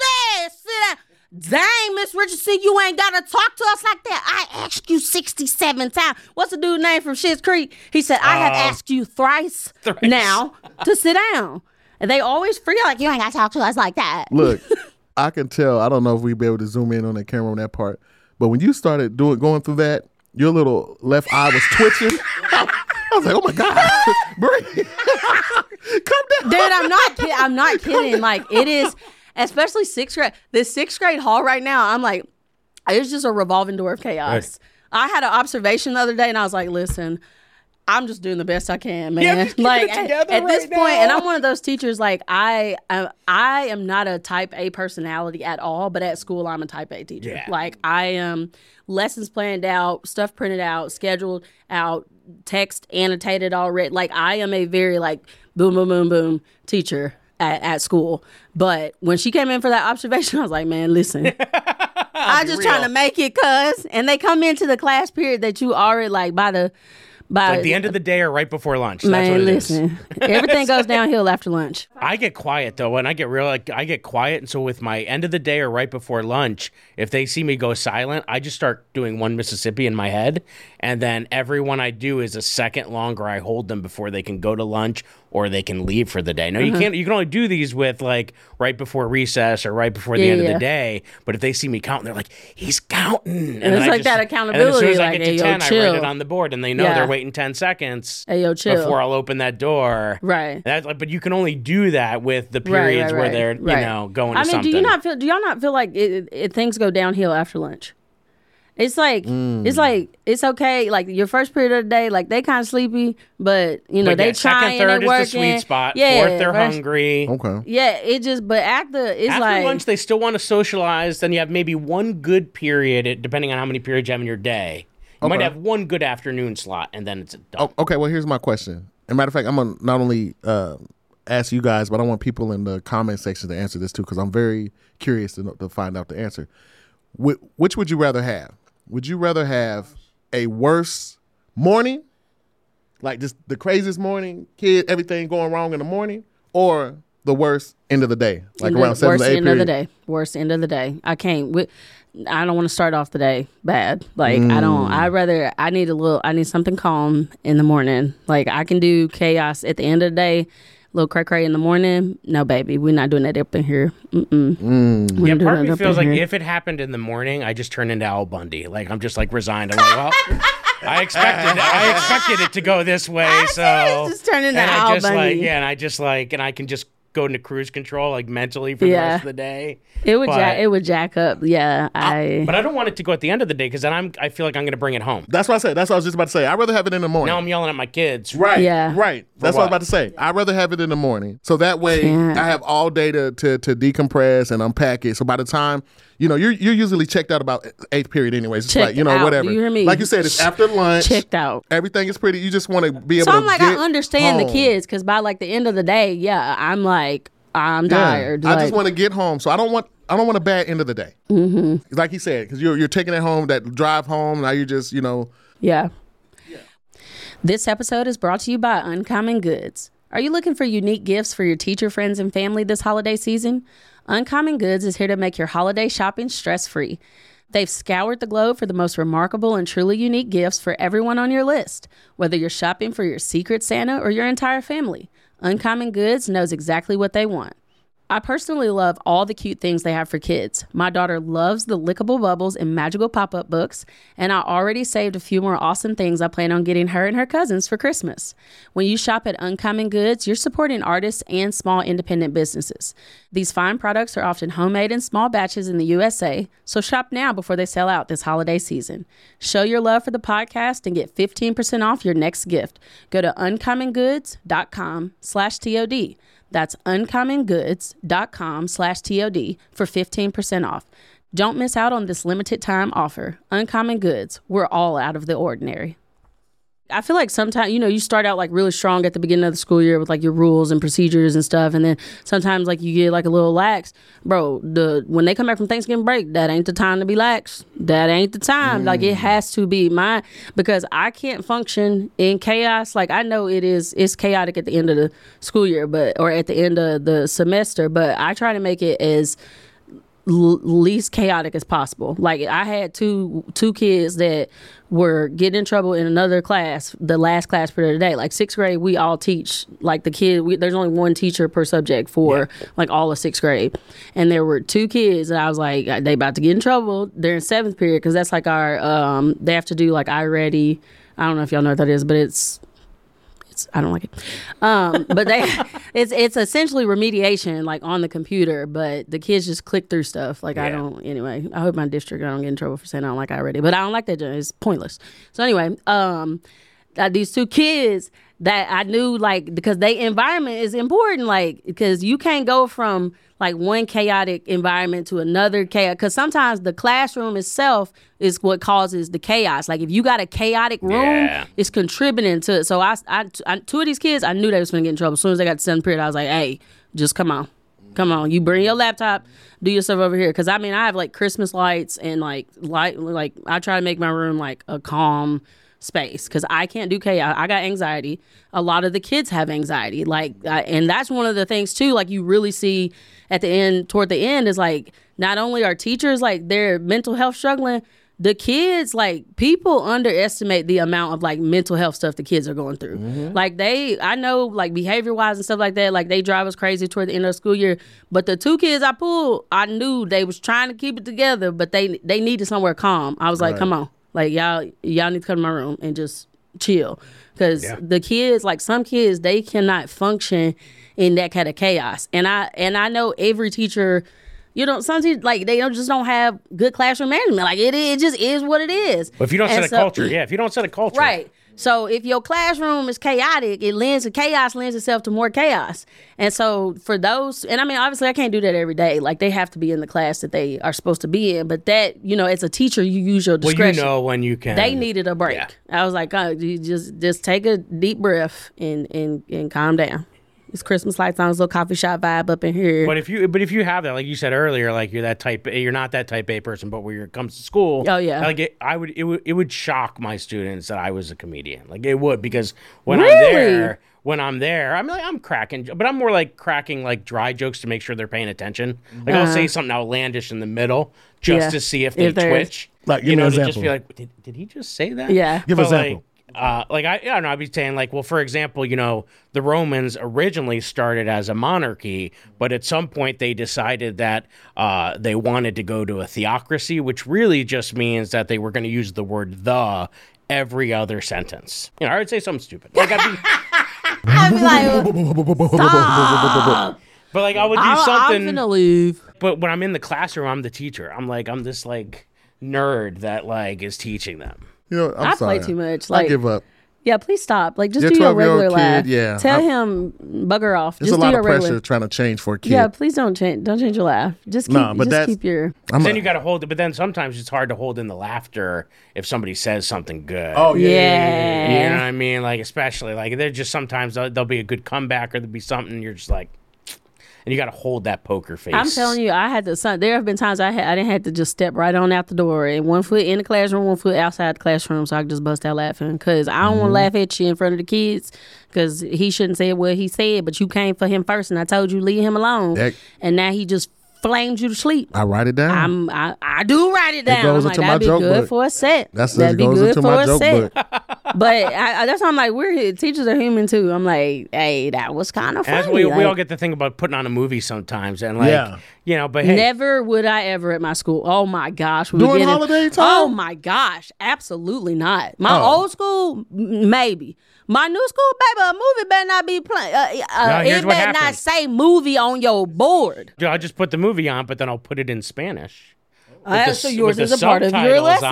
Dang, Miss Richardson, you ain't gotta talk to us like that. I asked you 67 times. What's the dude name from Schitt's Creek? He said, I have oh. asked you thrice, Thrice. now to sit down. And they always forget, like, you ain't gotta talk to us like that. look. I can tell. I don't know if we'd be able to zoom in on the camera on that part, but when you started doing going through that, your little left eye was twitching. I was like, "Oh my god, breathe, calm down." Dude, I'm not kidding. I'm not kidding. Like, it is, especially sixth grade. The sixth grade hall right now, I'm like, it's just a revolving door of chaos. I had an observation the other day and I was like, listen, I'm just doing the best I can, man. Yeah, like at, at this right point, and. I'm one of those teachers. Like I, I, I am not a Type A personality at all, but at school I'm a Type A teacher. Yeah. Like I am lessons planned out, stuff printed out, scheduled out, text annotated already. Like I am a very like boom, boom, boom, boom teacher at, at school. But when she came in for that observation, I was like, man, listen. I'm just trying to make it, cuz. And they come into the class period that you already like by the by Like the end of the day or right before lunch. That's man. what it is. listen, everything goes downhill after lunch. I get quiet though, and I get real. Like I get quiet, and so with my end of the day or right before lunch, if they see me go silent, I just start doing one Mississippi in my head, and then every one I do is a second longer. I hold them before they can go to lunch or they can leave for the day. No, you Uh-huh. can't. You can only do these with like right before recess or right before the Yeah, end of the day. But if they see me counting, they're like, "He's counting," and, it's I like that accountability. And as soon as I like, get to ten, I write it on the board, and they know Yeah. they're waiting ten seconds Hey, yo, chill. before I'll open that door. Right. That's like, but you can only do that with the Right, periods right, where right, they're right. you know going to I mean, something. do you not feel? Do y'all not feel like it, it- things go downhill after lunch? It's like Mm. it's like it's okay. Like your first period of the day, like they kind of sleepy, but you know But they yeah, trying, second, third they is the sweet spot. Yeah, Fourth, they're first- hungry. Okay. Yeah, it just but after it's After like lunch, they still want to socialize. Then you have maybe one good period, depending on how many periods you have in your day. You might have one good afternoon slot, and then it's done. Oh, okay. Well, here's my question. As a matter of fact, I'm gonna not only uh, ask you guys, but I want people in the comment section to answer this too, because I'm very curious to, know, to find out the answer. Wh- which would you rather have? Would you rather have a worse morning, like just the craziest morning, kid, everything going wrong in the morning, or the worst end of the day, like around seven worst to eight end of the day. Worst end of the day. I can't. wi- I don't want to start off the day bad. Like I don't. Mm. I rather. I need a little. I need something calm in the morning. Like I can do chaos at the end of the day. Little cray cray in the morning. No, baby, we're not doing that up in here. Mm-mm. Mm. We're Yeah, not part of me feels like here. if it happened in the morning, I just turn into Al Bundy. Like I'm just like resigned. I'm like, well, I expected, I expected it to go this way, so just turn into and I Al just like, Bundy. yeah, and I just like, and I can just go into cruise control like mentally for the rest of the day. it would but- jack. It would jack up. Yeah, I. But I don't want it to go at the end of the day because then I'm, I feel like I'm going to bring it home. That's what I said. That's what I was just about to say. I'd rather have it in the morning. Now I'm yelling at my kids. Right. Yeah. Right. That's what I was about to say. I'd rather have it in the morning. So that way Can't. I have all day to, to, to decompress and unpack it. So by the time, you know, you're you're usually checked out about eighth period anyways. It's Checked like, you know, out. whatever. You hear me? Like you said, it's after lunch. checked out. Everything is pretty. You just want to be able So I'm like, I understand the kids because by like the end of the day, yeah, I'm like, I'm Yeah. tired. I like, just want to get home. So I don't want I don't want a bad end of the day. Mm-hmm. Like he said, because you're you're taking it home. That drive home. Now you're just you know Yeah. This episode is brought to you by Uncommon Goods. Are you looking for unique gifts for your teacher friends and family this holiday season? Uncommon Goods is here to make your holiday shopping stress free. They've scoured the globe for the most remarkable and truly unique gifts for everyone on your list, whether you're shopping for your secret Santa or your entire family. Uncommon Goods knows exactly what they want. I personally love all the cute things they have for kids. My daughter loves the lickable bubbles and magical pop up books, and I already saved a few more awesome things I plan on getting her and her cousins for Christmas. When you shop at Uncommon Goods, you're supporting artists and small independent businesses. These fine products are often homemade in small batches in the USA, so shop now before they sell out this holiday season. Show your love for the podcast and get 15% off your next gift. Go to uncommongoods.com slash TOD. That's uncommongoods.com slash TOD for 15% off. Don't miss out on this limited time offer. Uncommon Goods, we're all out of the ordinary. I feel like sometimes, you know, you start out like really strong at the beginning of the school year with like your rules and procedures and stuff. And then sometimes like you get like a little lax. Bro, the when they come back from Thanksgiving break, that ain't the time to be lax. That ain't the time. Like it has to be my because I can't function in chaos. Like I know it is it's chaotic at the end of the school year, but or at the end of the semester, but I try to make it as l- least chaotic as possible. Like I had two two kids that were getting in trouble in another class, the last class of the day. Like sixth grade, we all teach like the kid. We, there's only one teacher per subject for like all of sixth grade, and there were two kids, and I was like, they about to get in trouble. They're in seventh period because that's like our um they have to do like i-Ready. I don't know if y'all know what that is, but it's it's I don't like it. Um, but they it's it's essentially remediation like on the computer, but the kids just click through stuff. Like I don't anyway. I hope my district I don't get in trouble for saying I don't like i-Ready. But I don't like that. It's pointless. So anyway, um uh, these two kids that I knew like because they environment is important like because you can't go from like one chaotic environment to another chaos because sometimes the classroom itself is what causes the chaos. Like if you got a chaotic room Yeah. it's contributing to it. So I, I, I two of these kids I knew they was gonna get in trouble. As soon as they got to seventh period I was like hey just come on. Come on. You bring your laptop do your stuff over here. Because I mean I have like Christmas lights and like light like I try to make my room like a calm space because I can't do chaos. I got anxiety. A lot of the kids have anxiety. Like, I, and that's one of the things too. Like, you really see at the end, toward the end, is like not only are teachers like their mental health struggling. The kids, like people underestimate the amount of like mental health stuff the kids are going through. Mm-hmm. Like they, I know, like behavior wise and stuff like that. Like they drive us crazy toward the end of the school year. But the two kids I pulled, I knew they was trying to keep it together, but they they needed somewhere calm. I was like, come on, like y'all y'all need to come to my room and just chill. Because the kids like some kids they cannot function in that kind of chaos. And i and i know every teacher you know some teachers like they don't just don't have good classroom management. Like it, it just is what it is. But if you don't And set a culture, yeah, if you don't set a culture, Right. So if your classroom is chaotic, it lends chaos lends itself to more chaos. And so for those, and I mean, obviously, I can't do that every day. Like they have to be in the class that they are supposed to be in. But that, you know, as a teacher, you use your discretion. Well, you know when you can. they needed a break. Yeah. I was like, oh, you just just take a deep breath and and and calm down. It's Christmas lights on, it's a little coffee shop vibe up in here. But if you, but if you have that, like you said earlier, like you're that type, you're not that type A person. But when it comes to school, Oh, yeah. like it, I would, it would, it would shock my students that I was a comedian. Like it would because when Really? I'm there, when I'm there, I'm like I'm cracking, but I'm more like cracking like dry jokes to make sure they're paying attention. Like I'll say something outlandish in the middle just Uh-huh. Yeah. to see if they If twitch. Like, give you know, an to just be like, did, did he just say that? Yeah. Give an But, like, example. Uh, like I, I don't know. I'd be saying like, well, for example, you know, the Romans originally started as a monarchy, but at some point they decided that uh, they wanted to go to a theocracy, which really just means that they were going to use the word "the" every other sentence. You know, I would say something stupid. Like I'd be, I'd be like, stop. but like I would do I, I'm gonna leave. But when I'm in the classroom, I'm the teacher. I'm like, I'm this like nerd that like is teaching them. You know, I'm I sorry. play too much. I Like, give up. yeah, please stop. Like, just Your do your regular laugh. kid, yeah. Tell I'm- him bugger off. There's just a lot do of pressure regular. trying to change for a kid. Yeah, please don't change. Don't change your laugh. Just keep. Nah, but just that's- keep your. I'm then a- you got to hold it, but then sometimes it's hard to hold in the laughter if somebody says something good. oh yeah, Yeah. yeah, yeah, yeah. You know what I mean? Like, especially, like, there's just sometimes there'll, there'll be a good comeback or there'll be something you're just like, and you got to hold that poker face. I'm telling you, I had to. Son, there have been times I had I didn't have to just step right on out the door and one foot in the classroom, one foot outside the classroom, so I could just bust out laughing. Cause I don't Mm-hmm. want to laugh at you in front of the kids, cause he shouldn't say what he said, but you came for him first, and I told you leave him alone, That- and now he just flamed you to sleep. I write it down. I'm I, I do write it down. goes I'm like, into my that'd be good book. for a set. That's that'd be goes good into for my a joke set. book. but I, I, that's why I'm like, we're here. teachers are human too. I'm like, hey, that was kind of funny. we, we all get to think about putting on a movie sometimes, and like Yeah. you know, but hey, Never would I ever at my school. Oh my gosh, we would During get holiday oh time? Oh my gosh, absolutely not. My Oh. old school, maybe. My new school, baby, a movie better not be playing. Uh, uh, No, it what better not say movie on your board. I'll just put the movie on, but then I'll put it in Spanish. Uh, the so yours is a part of your lesson.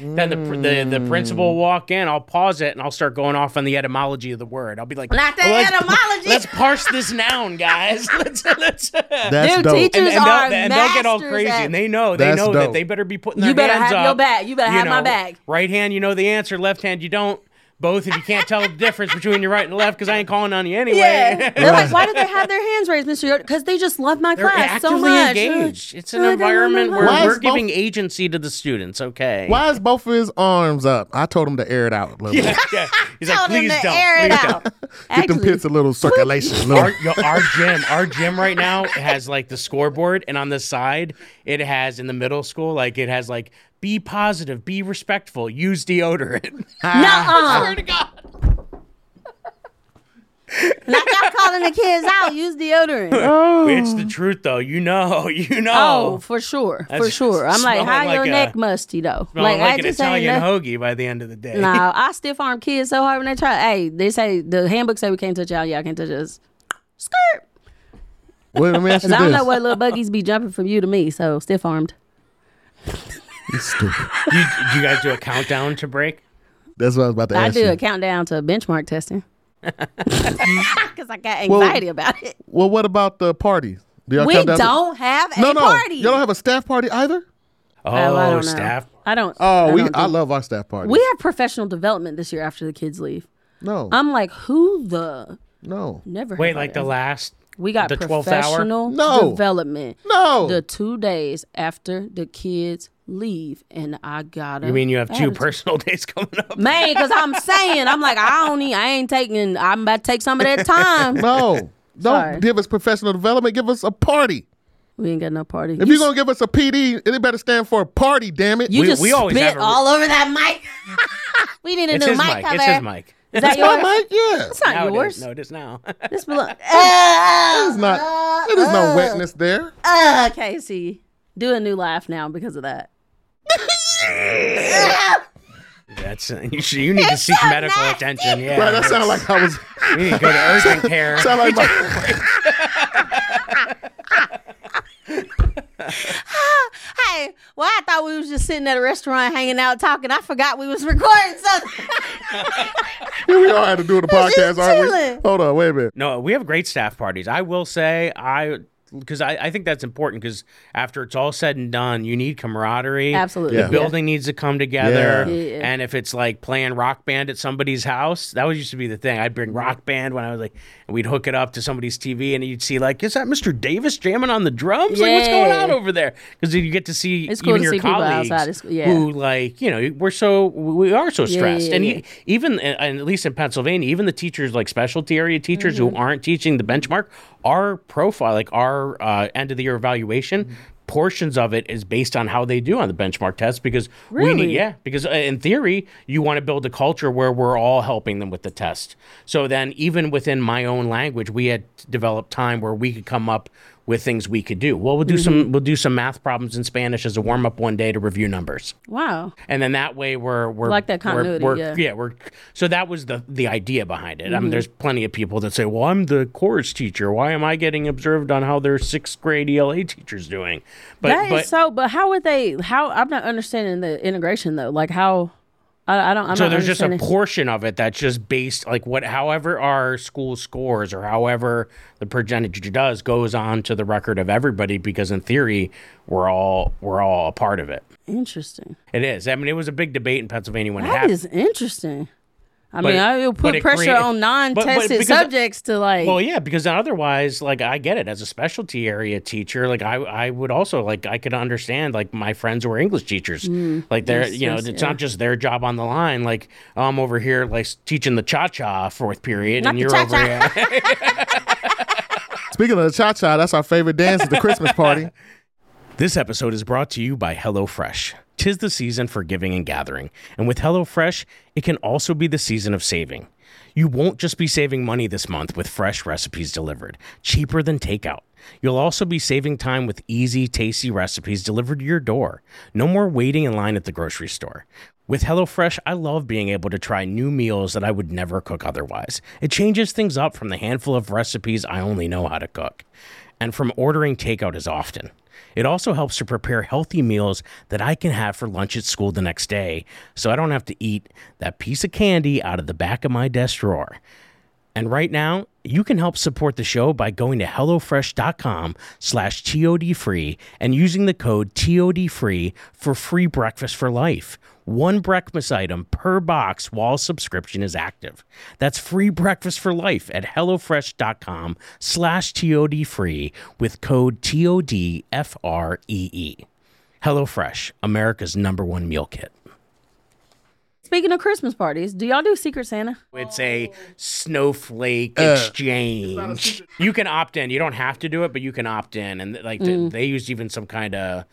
On, then the, the the principal will walk in. I'll pause it and I'll start going off on the etymology of the word. I'll be like, Not the "Well, let's- etymology." Let's parse this noun, guys. let's let's. That's Dude, dope. teachers and, and are they'll, and they'll get all crazy, at- and they know they That's know that they better be putting You their better hands have up. your bag. You better have my bag. Right hand, you know the answer. Left hand, you don't. Both, if you can't tell the difference between your right and left, because I ain't calling on you anyway. Yeah. They're like, why do they have their hands raised, Mr. Yoder? Because they just love my They're class so much. engaged. It's an They're like, I love my environment where. Why we're is both- giving agency to the students. Okay. Why is both of his arms up? I told him to air it out a little bit. yeah. He's like, please don't. air please out. don't. Get them Actually, pits a little circulation. Our, yo, our gym, our gym right now has like the scoreboard, and on the side, it has in the middle school, like it has like be positive, be respectful, use deodorant. Nuh-uh. Swear to God. Like I'm calling the kids out. Use deodorant. Oh. It's the truth, though. You know, you know. Oh, for sure, for sure. I'm like, how like your a- neck musty though? Smelling like, I an just ain't Italian no- hoagie by the end of the day. Nah, I stiff arm kids so hard when they try. Hey, they say the handbook say we can't touch y'all. Y'all can't touch us. Skirt. Wait, let me ask you Cause I don't know what little buggies be jumping from you to me. So stiff armed. You stupid. You, do you guys do a countdown to break? That's what I was about to I ask I do you. a countdown to benchmark testing. Because I got anxiety about it. Well, what about the parties? Do y'all We count down to- don't have a No, no. party. You don't have a staff party either. Oh, oh, I don't know. staff. I don't. Oh, I we. don't I do- love our staff party. We have professional development this year after the kids leave. no, I'm like, who the no, never? Wait, have I like the last. we got the 12th hour? professional No. development no. the two days after the kids leave, and I gotta. You mean you have two personal days coming up? Man, because I'm saying, I'm like, I don't need, I ain't taking, I'm about to take some of that time. no. Don't give us professional development. Give us a party. We ain't got no party. If you you're gonna give us a PD, it better stand for a party. Damn it. you We- just we always spit have a- all over that mic. we need a It's new his mic mic. cover. It's his mic. Is that That's my mic. Yeah. It's not Now it is. yours. No, it is now. This belong- It's not. It is no wetness there. Uh, KC, do a new laugh now because of that. That's you, should, you need to seek so medical nasty. attention. Yeah, Right. That sounded like I was. you need to go to urgent care. Sound like my, Hey, well, I thought we was just sitting at a restaurant hanging out talking. I forgot we was recording something. here we all had to do the podcast, aren't we? Hold on. Wait a minute. No, we have great staff parties. I will say, I because I, I think that's important because after it's all said and done, you need camaraderie. Absolutely. the Yeah. building needs to come together. Yeah. Yeah. And if it's like playing rock band at somebody's house, that was used to be the thing. I'd bring rock band when I was like, and we'd hook it up to somebody's TV, and you'd see like, is that Mr. Davis jamming on the drums? Like, what's going Yeah. on over there? Because you get to see It's cool even to your see people colleagues outside. It's- yeah. who like you know we're so we are so Yeah, stressed, yeah, and yeah. e- even and at least in Pennsylvania, even the teachers like specialty area teachers Mm-hmm. who aren't teaching the benchmark, our profile, like our uh, end of the year evaluation. Mm-hmm. Portions of it is based on how they do on the benchmark test because we Really? need, yeah, because uh, in theory, you want to build a culture where we're all helping them with the test. So then, even within my own language, we had developed time where we could come up with things we could do. Well, we'll do Mm-hmm. some we'll do some math problems in Spanish as a warm up one day to review numbers Wow. and then that way we're we're Like that we're- continuity, We're, yeah. we're so that was the the idea behind it. I Mm-hmm. mean, there's plenty of people that say, "Well, I'm the chorus teacher. Why am I getting observed on how their sixth grade ELA teacher's doing?" But That is but so. But how would they? How I'm not understanding the integration though. Like how? I, I don't. I'm so there's just a portion of it that's just based like what however our school scores or however the percentage does goes on to the record of everybody because in theory we're all we're all a part of it. interesting. It is. I mean, it was a big debate in Pennsylvania when it That happened. is interesting. I But mean, it- I will put pressure create- on but- but non-tested because- subjects to like. Well, yeah, because otherwise, like, I get it as a specialty area teacher. Like, I, I would also like, I could understand like my friends who are English teachers. Like, they're, Mm. Yes, you know, yes, it's yeah. not just their job on the line. Like, I'm over here like teaching the cha cha fourth period, Not and you're over cha-cha. here. Speaking of the cha cha, that's our favorite dance at the Christmas party. This episode is brought to you by HelloFresh. Tis the season for giving and gathering, and with HelloFresh, it can also be the season of saving. You won't just be saving money this month with fresh recipes delivered, cheaper than takeout. You'll also be saving time with easy, tasty recipes delivered to your door. No more waiting in line at the grocery store. With HelloFresh, I love being able to try new meals that I would never cook otherwise. It changes things up from the handful of recipes I only know how to cook, and from ordering takeout as often. It also helps to prepare healthy meals that I can have for lunch at school the next day, so I don't have to eat that piece of candy out of the back of my desk drawer. And right now, you can help support the show by going to HelloFresh.com slash TOD free and using the code TOD free for free breakfast for life. One breakfast item per box while subscription is active. That's free breakfast for life at HelloFresh.com slash TOD free with code TOD F-R-E-E. HelloFresh, America's number one meal kit. Speaking of Christmas parties, do y'all do Secret Santa? It's a snowflake exchange. You can opt in. You don't have to do it, but you can opt in. And like Mm. they, they used even some kind of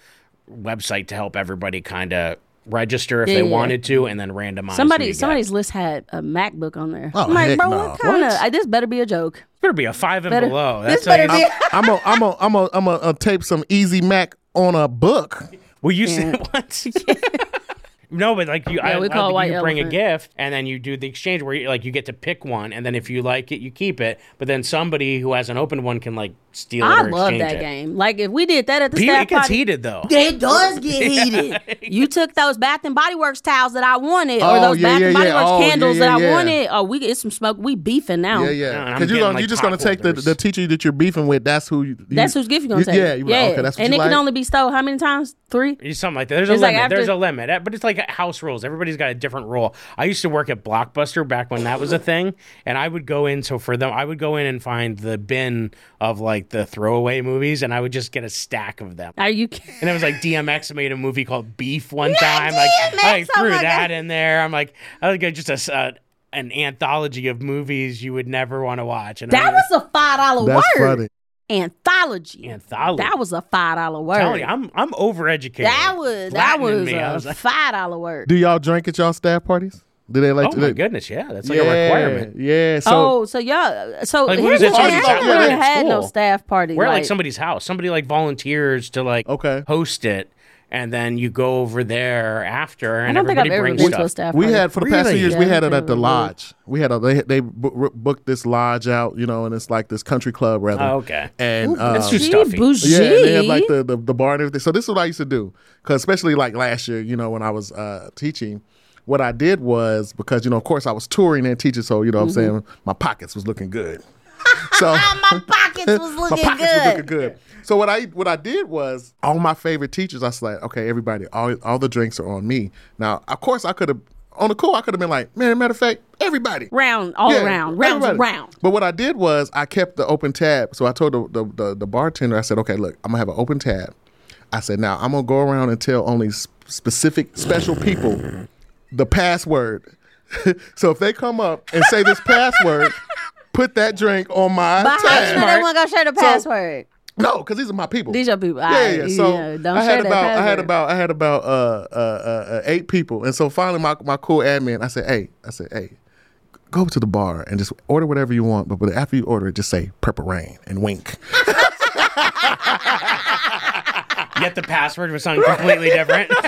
website to help everybody kind of register if Yeah, they yeah. wanted to, and then randomize. who Somebody, you get. somebody's list had a MacBook on there. Oh, I'm like, bro, no. what kind of? What? This better be a joke. better be a five and Better- below. this That's better how you- be- I'm gonna I'm gonna I'm gonna I'm gonna uh, tape some Easy Mac on a book. Well, you said what? no, but like you, I, we I call it think white you bring a gift, and then you do the exchange where you, like you get to pick one, and then if you like it, you keep it. But then somebody who hasn't opened one can like steal I love that it. game. Like if we did that at the Pe- staff it gets party, heated though. It does get heated. You took those Bath and Body Works towels that I wanted, or Oh, those yeah, Bath yeah, and Body yeah. Works Oh, candles yeah, that I yeah. wanted. Oh, we get some smoke. We beefing now. Yeah, yeah. I'm Because you're, like, you just gonna take the the teacher that you're beefing with. That's who. You, That's whose gift you're gonna take. Yeah, you, yeah. okay. That's what and you it like. can only be stole how many times? Three. It's Something like that. There's a It's limit. after- There's a limit. But it's like house rules. Everybody's got a different rule. I used to work at Blockbuster back when that was a thing, and I would go in. So for them, I would go in and find the bin of like the throwaway movies, and I would just get a stack of them. Are you? kidding? And it was like DMX made a movie called Beef one time. DMX, Like I like, oh threw that God. in there. I'm like, I like just a. s- uh, an anthology of movies you would never want to watch, and That I was a five dollar word. funny. Anthology. anthology. That was a five dollar word. Telling you, I'm I'm overeducated. that was that was me. I a was like, five dollar word. Do y'all drink at y'all staff parties? Do they like oh to? my they- goodness, yeah, that's like yeah, a requirement. Yeah. So oh, so y'all. So Like, here's is it? the thing. Parties I out ain't there never had no staff party. We're at like like somebody's house. Somebody like volunteers to like Okay. host it, and then you go over there after, and I don't think I've everybody ever brings been to a staff we party. had for the past two Really? years. We had it at the lodge. We had a they they booked this lodge out, you know, and it's like this country club rather. Oh, okay. And That's um, too Gee, stuffy. bougie. Yeah, and they have like the, the the bar and everything. So this is what I used to do, because especially like last year, you know, when I was uh, teaching, what I did was because you know, of course, I was touring and teaching, so you know, what I'm mm-hmm. saying my pockets was looking good. So my pockets was looking my pockets was looking good. So what I what I did was all my favorite teachers. I was like, okay, everybody, all all the drinks are on me. Now, of course, I could have on the cool. I could have been like, man, matter of fact, everybody. Round all Yeah, around, round, around. But what I did was I kept the open tab. So I told the, the, the, the bartender, I said, okay, look, I'm gonna have an open tab. I said, now I'm gonna go around and tell only specific special people the password. so if they come up and say this password, put that drink on my But how you tab. know they want to go share the So- password? No, because these are my people. These your people. Yeah, yeah. So yeah, don't I share had that about I had password. about I had about uh, uh, uh, uh, eight people, and so finally my my cool admin, I said, hey, I said, hey, go to the bar and just order whatever you want, but, but after you order it, just say Purple Rain and wink. Yet the password was something completely different.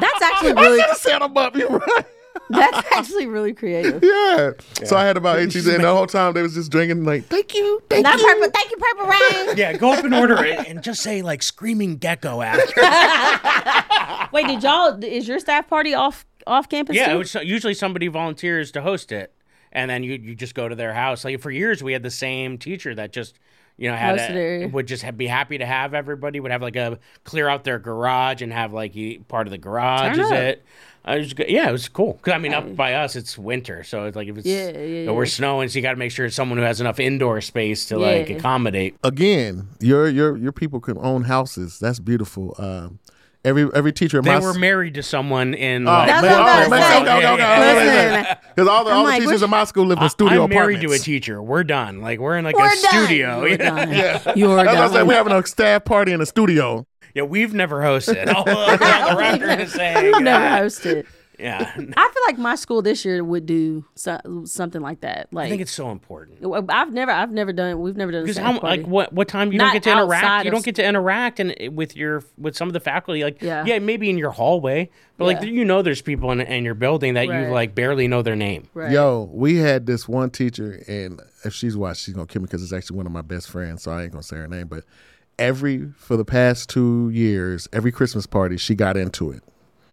That's actually really. set them up. You're right. that's actually really creative. Yeah. So I had about eight people, and the whole time they was just drinking like, thank you, thank Not you. purple. Thank you, purple rain. yeah, go up and order it, and just say like "screaming gecko" after. Wait, did y'all? Is your staff party off off campus? yeah, too? it was usually somebody volunteers to host it, and then you you just go to their house. Like for years, we had the same teacher that just. You know, had Hosted a, would just have, be happy to have everybody. Would have like a clear out their garage and have like you, part of the garage Turn is up. it. I was. Yeah, it was cool. Cause I mean, up by us, it's winter, so it's like if it's Yeah, yeah, you know, we're yeah. snowing, so you got to make sure it's someone who has enough indoor space to like accommodate. Again, your your your people can own houses. That's beautiful. Um, every every teacher in They my were married to someone in. Oh, like, That's man, what I'm man, saying. okay, okay, okay. Because all the, I'm all like, the teachers in my school live in I- studio I'm married to a teacher. We're done. Like we're in like We're a done. studio. You're you know? done. You're That's what I said. We're having a staff party in the studio. Yeah, we've never hosted. I'll look on the record and say, I've never hosted. Yeah. I feel like my school this year would do so, something like that. Like I think it's so important. I've never, I've never done. We've never done. a Because staff party. like what what time you Not don't get to interact you don't get to interact and with your with some of the faculty like Yeah. maybe in your hallway but like you know there's people in, in your building that Right. you like barely know their name Right. Yo, we had this one teacher, and if she's watched, she's gonna kill me because it's actually one of my best friends. So I ain't gonna say her name, but every for the past two years, every Christmas party, she got into it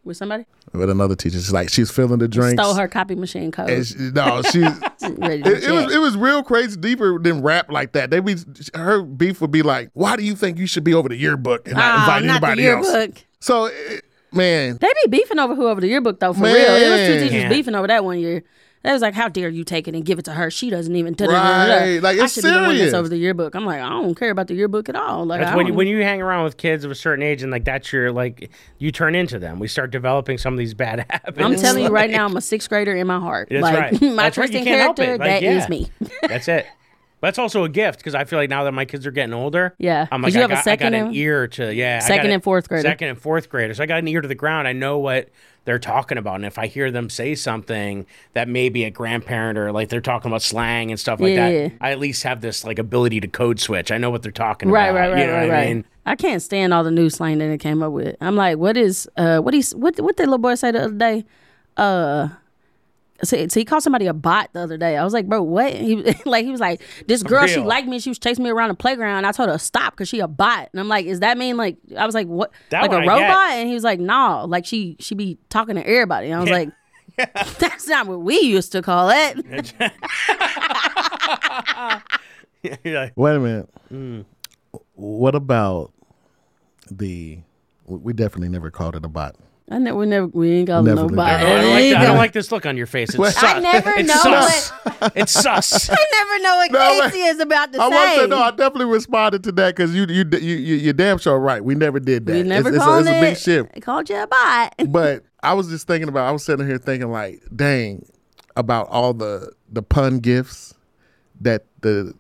with somebody with another teacher. She's like, she's filling the drinks. stole her copy machine code. And she, no, she. ready to It, it was it was real crazy deeper than rap like that. They be her beef would be like, "Why do you think you should be over the yearbook and not Oh, invite not the anybody else?" yearbook. So, it, man, They be beefing over who over the yearbook though. For real, it was two teachers Yeah. beefing over that one year. They was like, "How dare you take it and give it to her? She doesn't even." da-da-da-da-da." Right. Like, I it's should be the one that's serious. over the yearbook. I'm like, I don't care about the yearbook at all. Like, that's when you, when you hang around with kids of a certain age and like that's your like you turn into them we start developing some of these bad habits I'm telling you right now, I'm a sixth grader in my heart. That's like right. my That's right. You can't help character, it. Like, that is yeah. me. that's it but that's also a gift because I feel like now that my kids are getting older, Yeah. I'm like you I have a got, I second got an ear to yeah, I Second got a- and fourth grader. second and fourth grader. So I got an ear to the ground. I know what they're talking about, and if I hear them say something that may be a grandparent or like they're talking about slang and stuff like Yeah, that, yeah. I at least have this like ability to code switch. I know what they're talking Right, about. right, right, you know right, what I right. mean? I can't stand all the new slang that they came up with. I'm like, what is uh what he's what what did little boy say the other day? Uh so, so he called somebody a bot the other day. I was like, bro, what? He like he was like, this girl, she liked me. She was chasing me around the playground. I told her stop because she a bot. And I'm like, is that mean like I was like, what? That like a one I get. robot? And he was like, no, like she she be talking to everybody. And I was like, that's not what we used to call it. Like, wait a minute. Hmm. What about the? We definitely never called it a bot. I never, we never, we ain't got no Never bot. I don't, like I don't like this look on your face. It's Well- sus. I never it's know sus. what it's sus. I never know what No, KC is about to I say. want to say no. I definitely responded to that because you you you you you're damn sure right. We never did that. we never it's, it's, a, called it's a big it. shift. I called you a bot. But I was just thinking about. I was sitting here thinking like, dang, about all the the pun gifts that the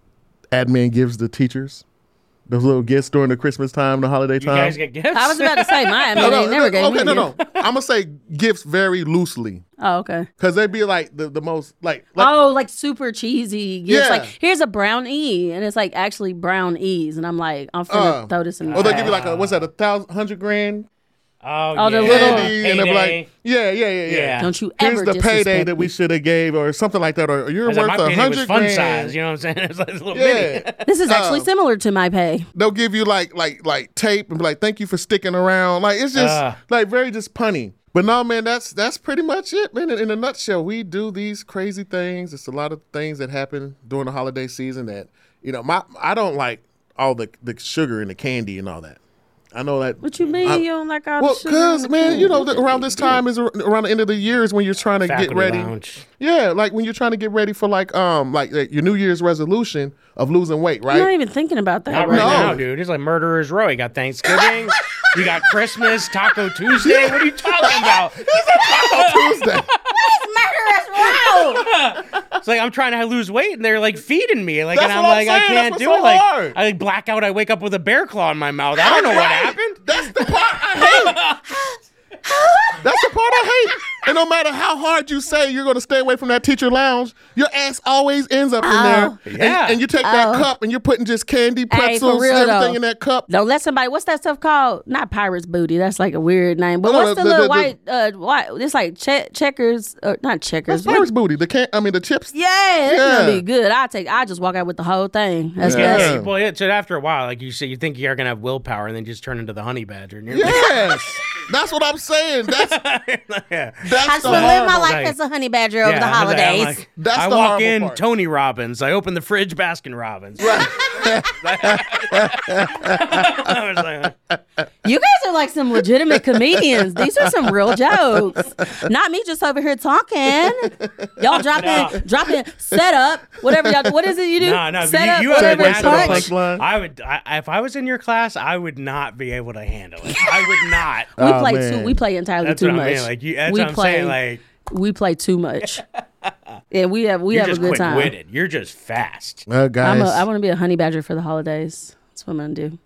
admin gives the teachers. Those little gifts during the Christmas time, the holiday You time. guys get gifts. I was about to say mine. I mean, no, they no, never gave okay, me no, a no. gift. I'm gonna say gifts very loosely Oh, okay. because they'd be like the, the most like, like oh, like super cheesy gifts. Yeah. Like here's a brown E, and it's like actually brown E's, and I'm like, I'm finna Uh, throw this in. or the they give you like a what's that a thousand hundred grand oh, Oh, the little- candy, and they're like, yeah, yeah, yeah, yeah. Yeah. Don't you Here's ever the payday disrespect that we should have gave, or something like that, or you're worth like, a payday was hundred fun grand. size. You know what I'm saying? It's like a little mini. Yeah, This is actually Um, similar to my pay. they'll give you like like like tape and be like, "Thank you for sticking around." Like it's just Ah. like very just punny. But no, man, that's that's pretty much it, man. In, in a nutshell, we do these crazy things. It's a lot of things that happen during the holiday season that you know. My I don't like all the the sugar and the candy and all that. I know that. What you mean I- you don't like all Well, the sugar? cause man, you know, th- around this time is around the end of the year is when you're trying to Faculty get ready. lounge. Yeah, like when you're trying to get ready for like um like, like your New Year's resolution of losing weight, right? I'm not even thinking about that. Not right right No. now, dude. It's like murderer's row. You got Thanksgiving. you got Christmas, Taco Tuesday. What are you talking about? Taco Tuesday. It's Murderer's Row. It's like I'm trying to lose weight and they're like feeding me. Like, That's and I'm what I'm like, I can't do what's it. Like, hard. I like black out. I wake up with a bear claw in my mouth. I don't know what happened. That's the part I hate. That's the part I hate. And no matter how hard you say you're going to stay away from that teacher lounge, your ass always ends up in there. And- Yeah. And, you take that cup and you're putting just candy, Oh. Hey, pretzels, everything though. in that cup. Don't let somebody. What's that stuff called? Not pirate's booty. That's like a weird name. But No, what's the- the, the- little the- white? Uh, white. It's like che- checkers. Or not checkers. That's Pirate's booty. The can I mean the chips. Yeah, it's Yeah. gonna be good. I take. I just walk out with the whole thing. That's Yeah. that's- Yeah. Well, yeah, so after a while, like you say, you think you're gonna have willpower, and then just turn into the honey badger. And you're Yes. That's what I'm saying. That's yeah. that's I the still live my horrible. life Like- as a honey badger over Yeah, the I I'm holidays. like- That's I the walk horrible in, part. Tony Robbins. I open the fridge, Baskin Robbins. I was like, You guys are like some legitimate comedians. These are some real jokes. Not me just over here talking. Y'all dropping, dropping, set up, whatever y'all. What is it you do? no, no, set you, up, you whatever. I would, I, if I was in your class, I would not be able to handle it. I would not. We Oh, play man. too. We play entirely That's too what I much. mean. Like you, that's we what I'm play, saying. Like we play too much. Yeah, we have we you're have a just good time. quick-witted. You're just fast. Uh, guys, I'm a, I want to be a honey badger for the holidays. That's what I'm gonna do.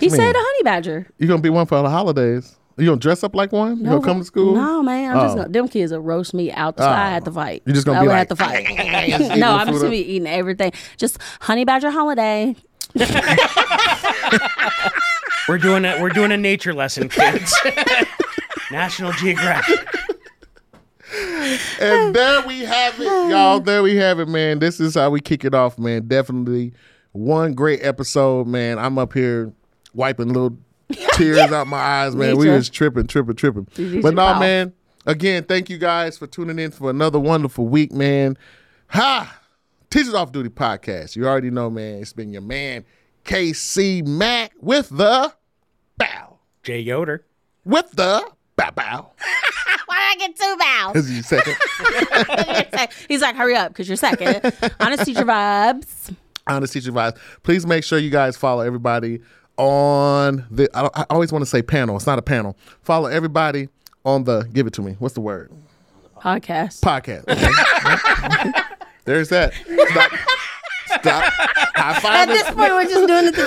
He said a honey badger. You gonna be one for the holidays? You gonna dress up like one? You gonna come to school? No, man. I'm just Oh. gonna, them kids will roast me out. The, I had to fight. You just gonna I be would like, have to fight. eating no, I'm just gonna up? be eating everything. Just honey badger holiday. We're doing a we're doing a nature lesson, kids. National Geographic. And there we have it, y'all. There we have it, man. This is how we kick it off, man. Definitely one great episode, man. I'm up here wiping little tears out my eyes, man. We Nature. was tripping, tripping, tripping. But no, power. man. Again, thank you guys for tuning in for another wonderful week, man. Ha! Teachers Off Duty podcast. You already know, man. It's been your man KC Mack with the bow, Jay Yoder. with the bow bow. Why did I get two bows? As you second. He's like, hurry up, because you're second. Honest teacher vibes. Honest Teacher vibes. Please make sure you guys follow everybody on the. I, I always want to say panel. It's not a panel. Follow everybody on the. Give it to me. What's the word? Podcast. Podcast. Okay. There's that. Stop. Stop. High five. At this point, we're just doing it to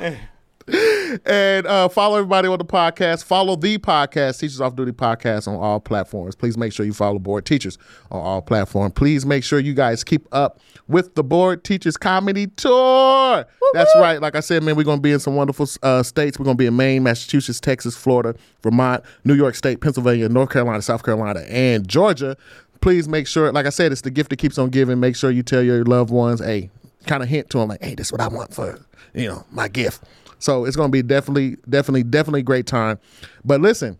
troll you. And uh, follow everybody on the podcast. Follow the podcast, Teachers Off Duty Podcast, on all platforms. Please make sure you follow Bored Teachers on all platforms. Please make sure you guys keep up with the Bored Teachers Comedy Tour. That's right. Like I said, man, we're going to be in some wonderful uh, states. We're going to be in Maine, Massachusetts, Texas, Florida, Vermont, New York State, Pennsylvania, North Carolina, South Carolina, and Georgia. Please make sure, like I said, it's the gift that keeps on giving. Make sure you tell your loved ones, hey, kind of hint to them, like, hey, this is what I want for, you know, my gift. So it's going to be definitely, definitely, definitely great time. But listen,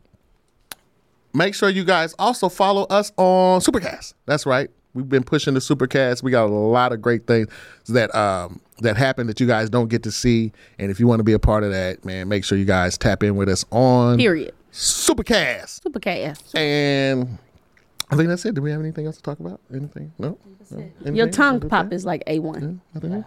make sure you guys also follow us on Supercast. That's right. We've been pushing the Supercast. We got a lot of great things that um, that happen that you guys don't get to see. And if you want to be a part of that, man, make sure you guys tap in with us on Period. Supercast. Super cast. And I think that's it. Do we have anything else to talk about? Anything? No. No? Your Anything? tongue Okay. pop is like A1. Nothing else?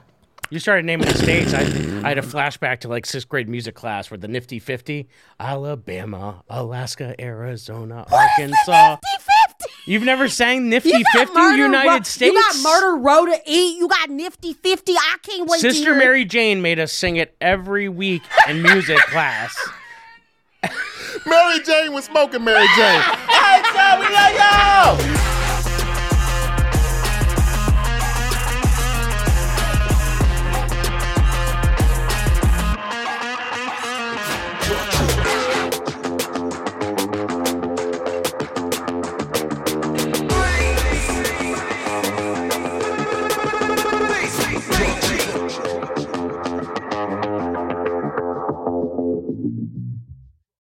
You started naming the states. I, I had a flashback to like sixth grade music class where the Nifty 50, Alabama, Alaska, Arizona, Arkansas. You've never sang Nifty 50 United States? You got murder row to eat. You got nifty fifty. I can't wait to Sister hear. Mary Jane made us sing it every week in music class. Mary Jane was smoking Mary Jane. All right, y'all, we love y'all.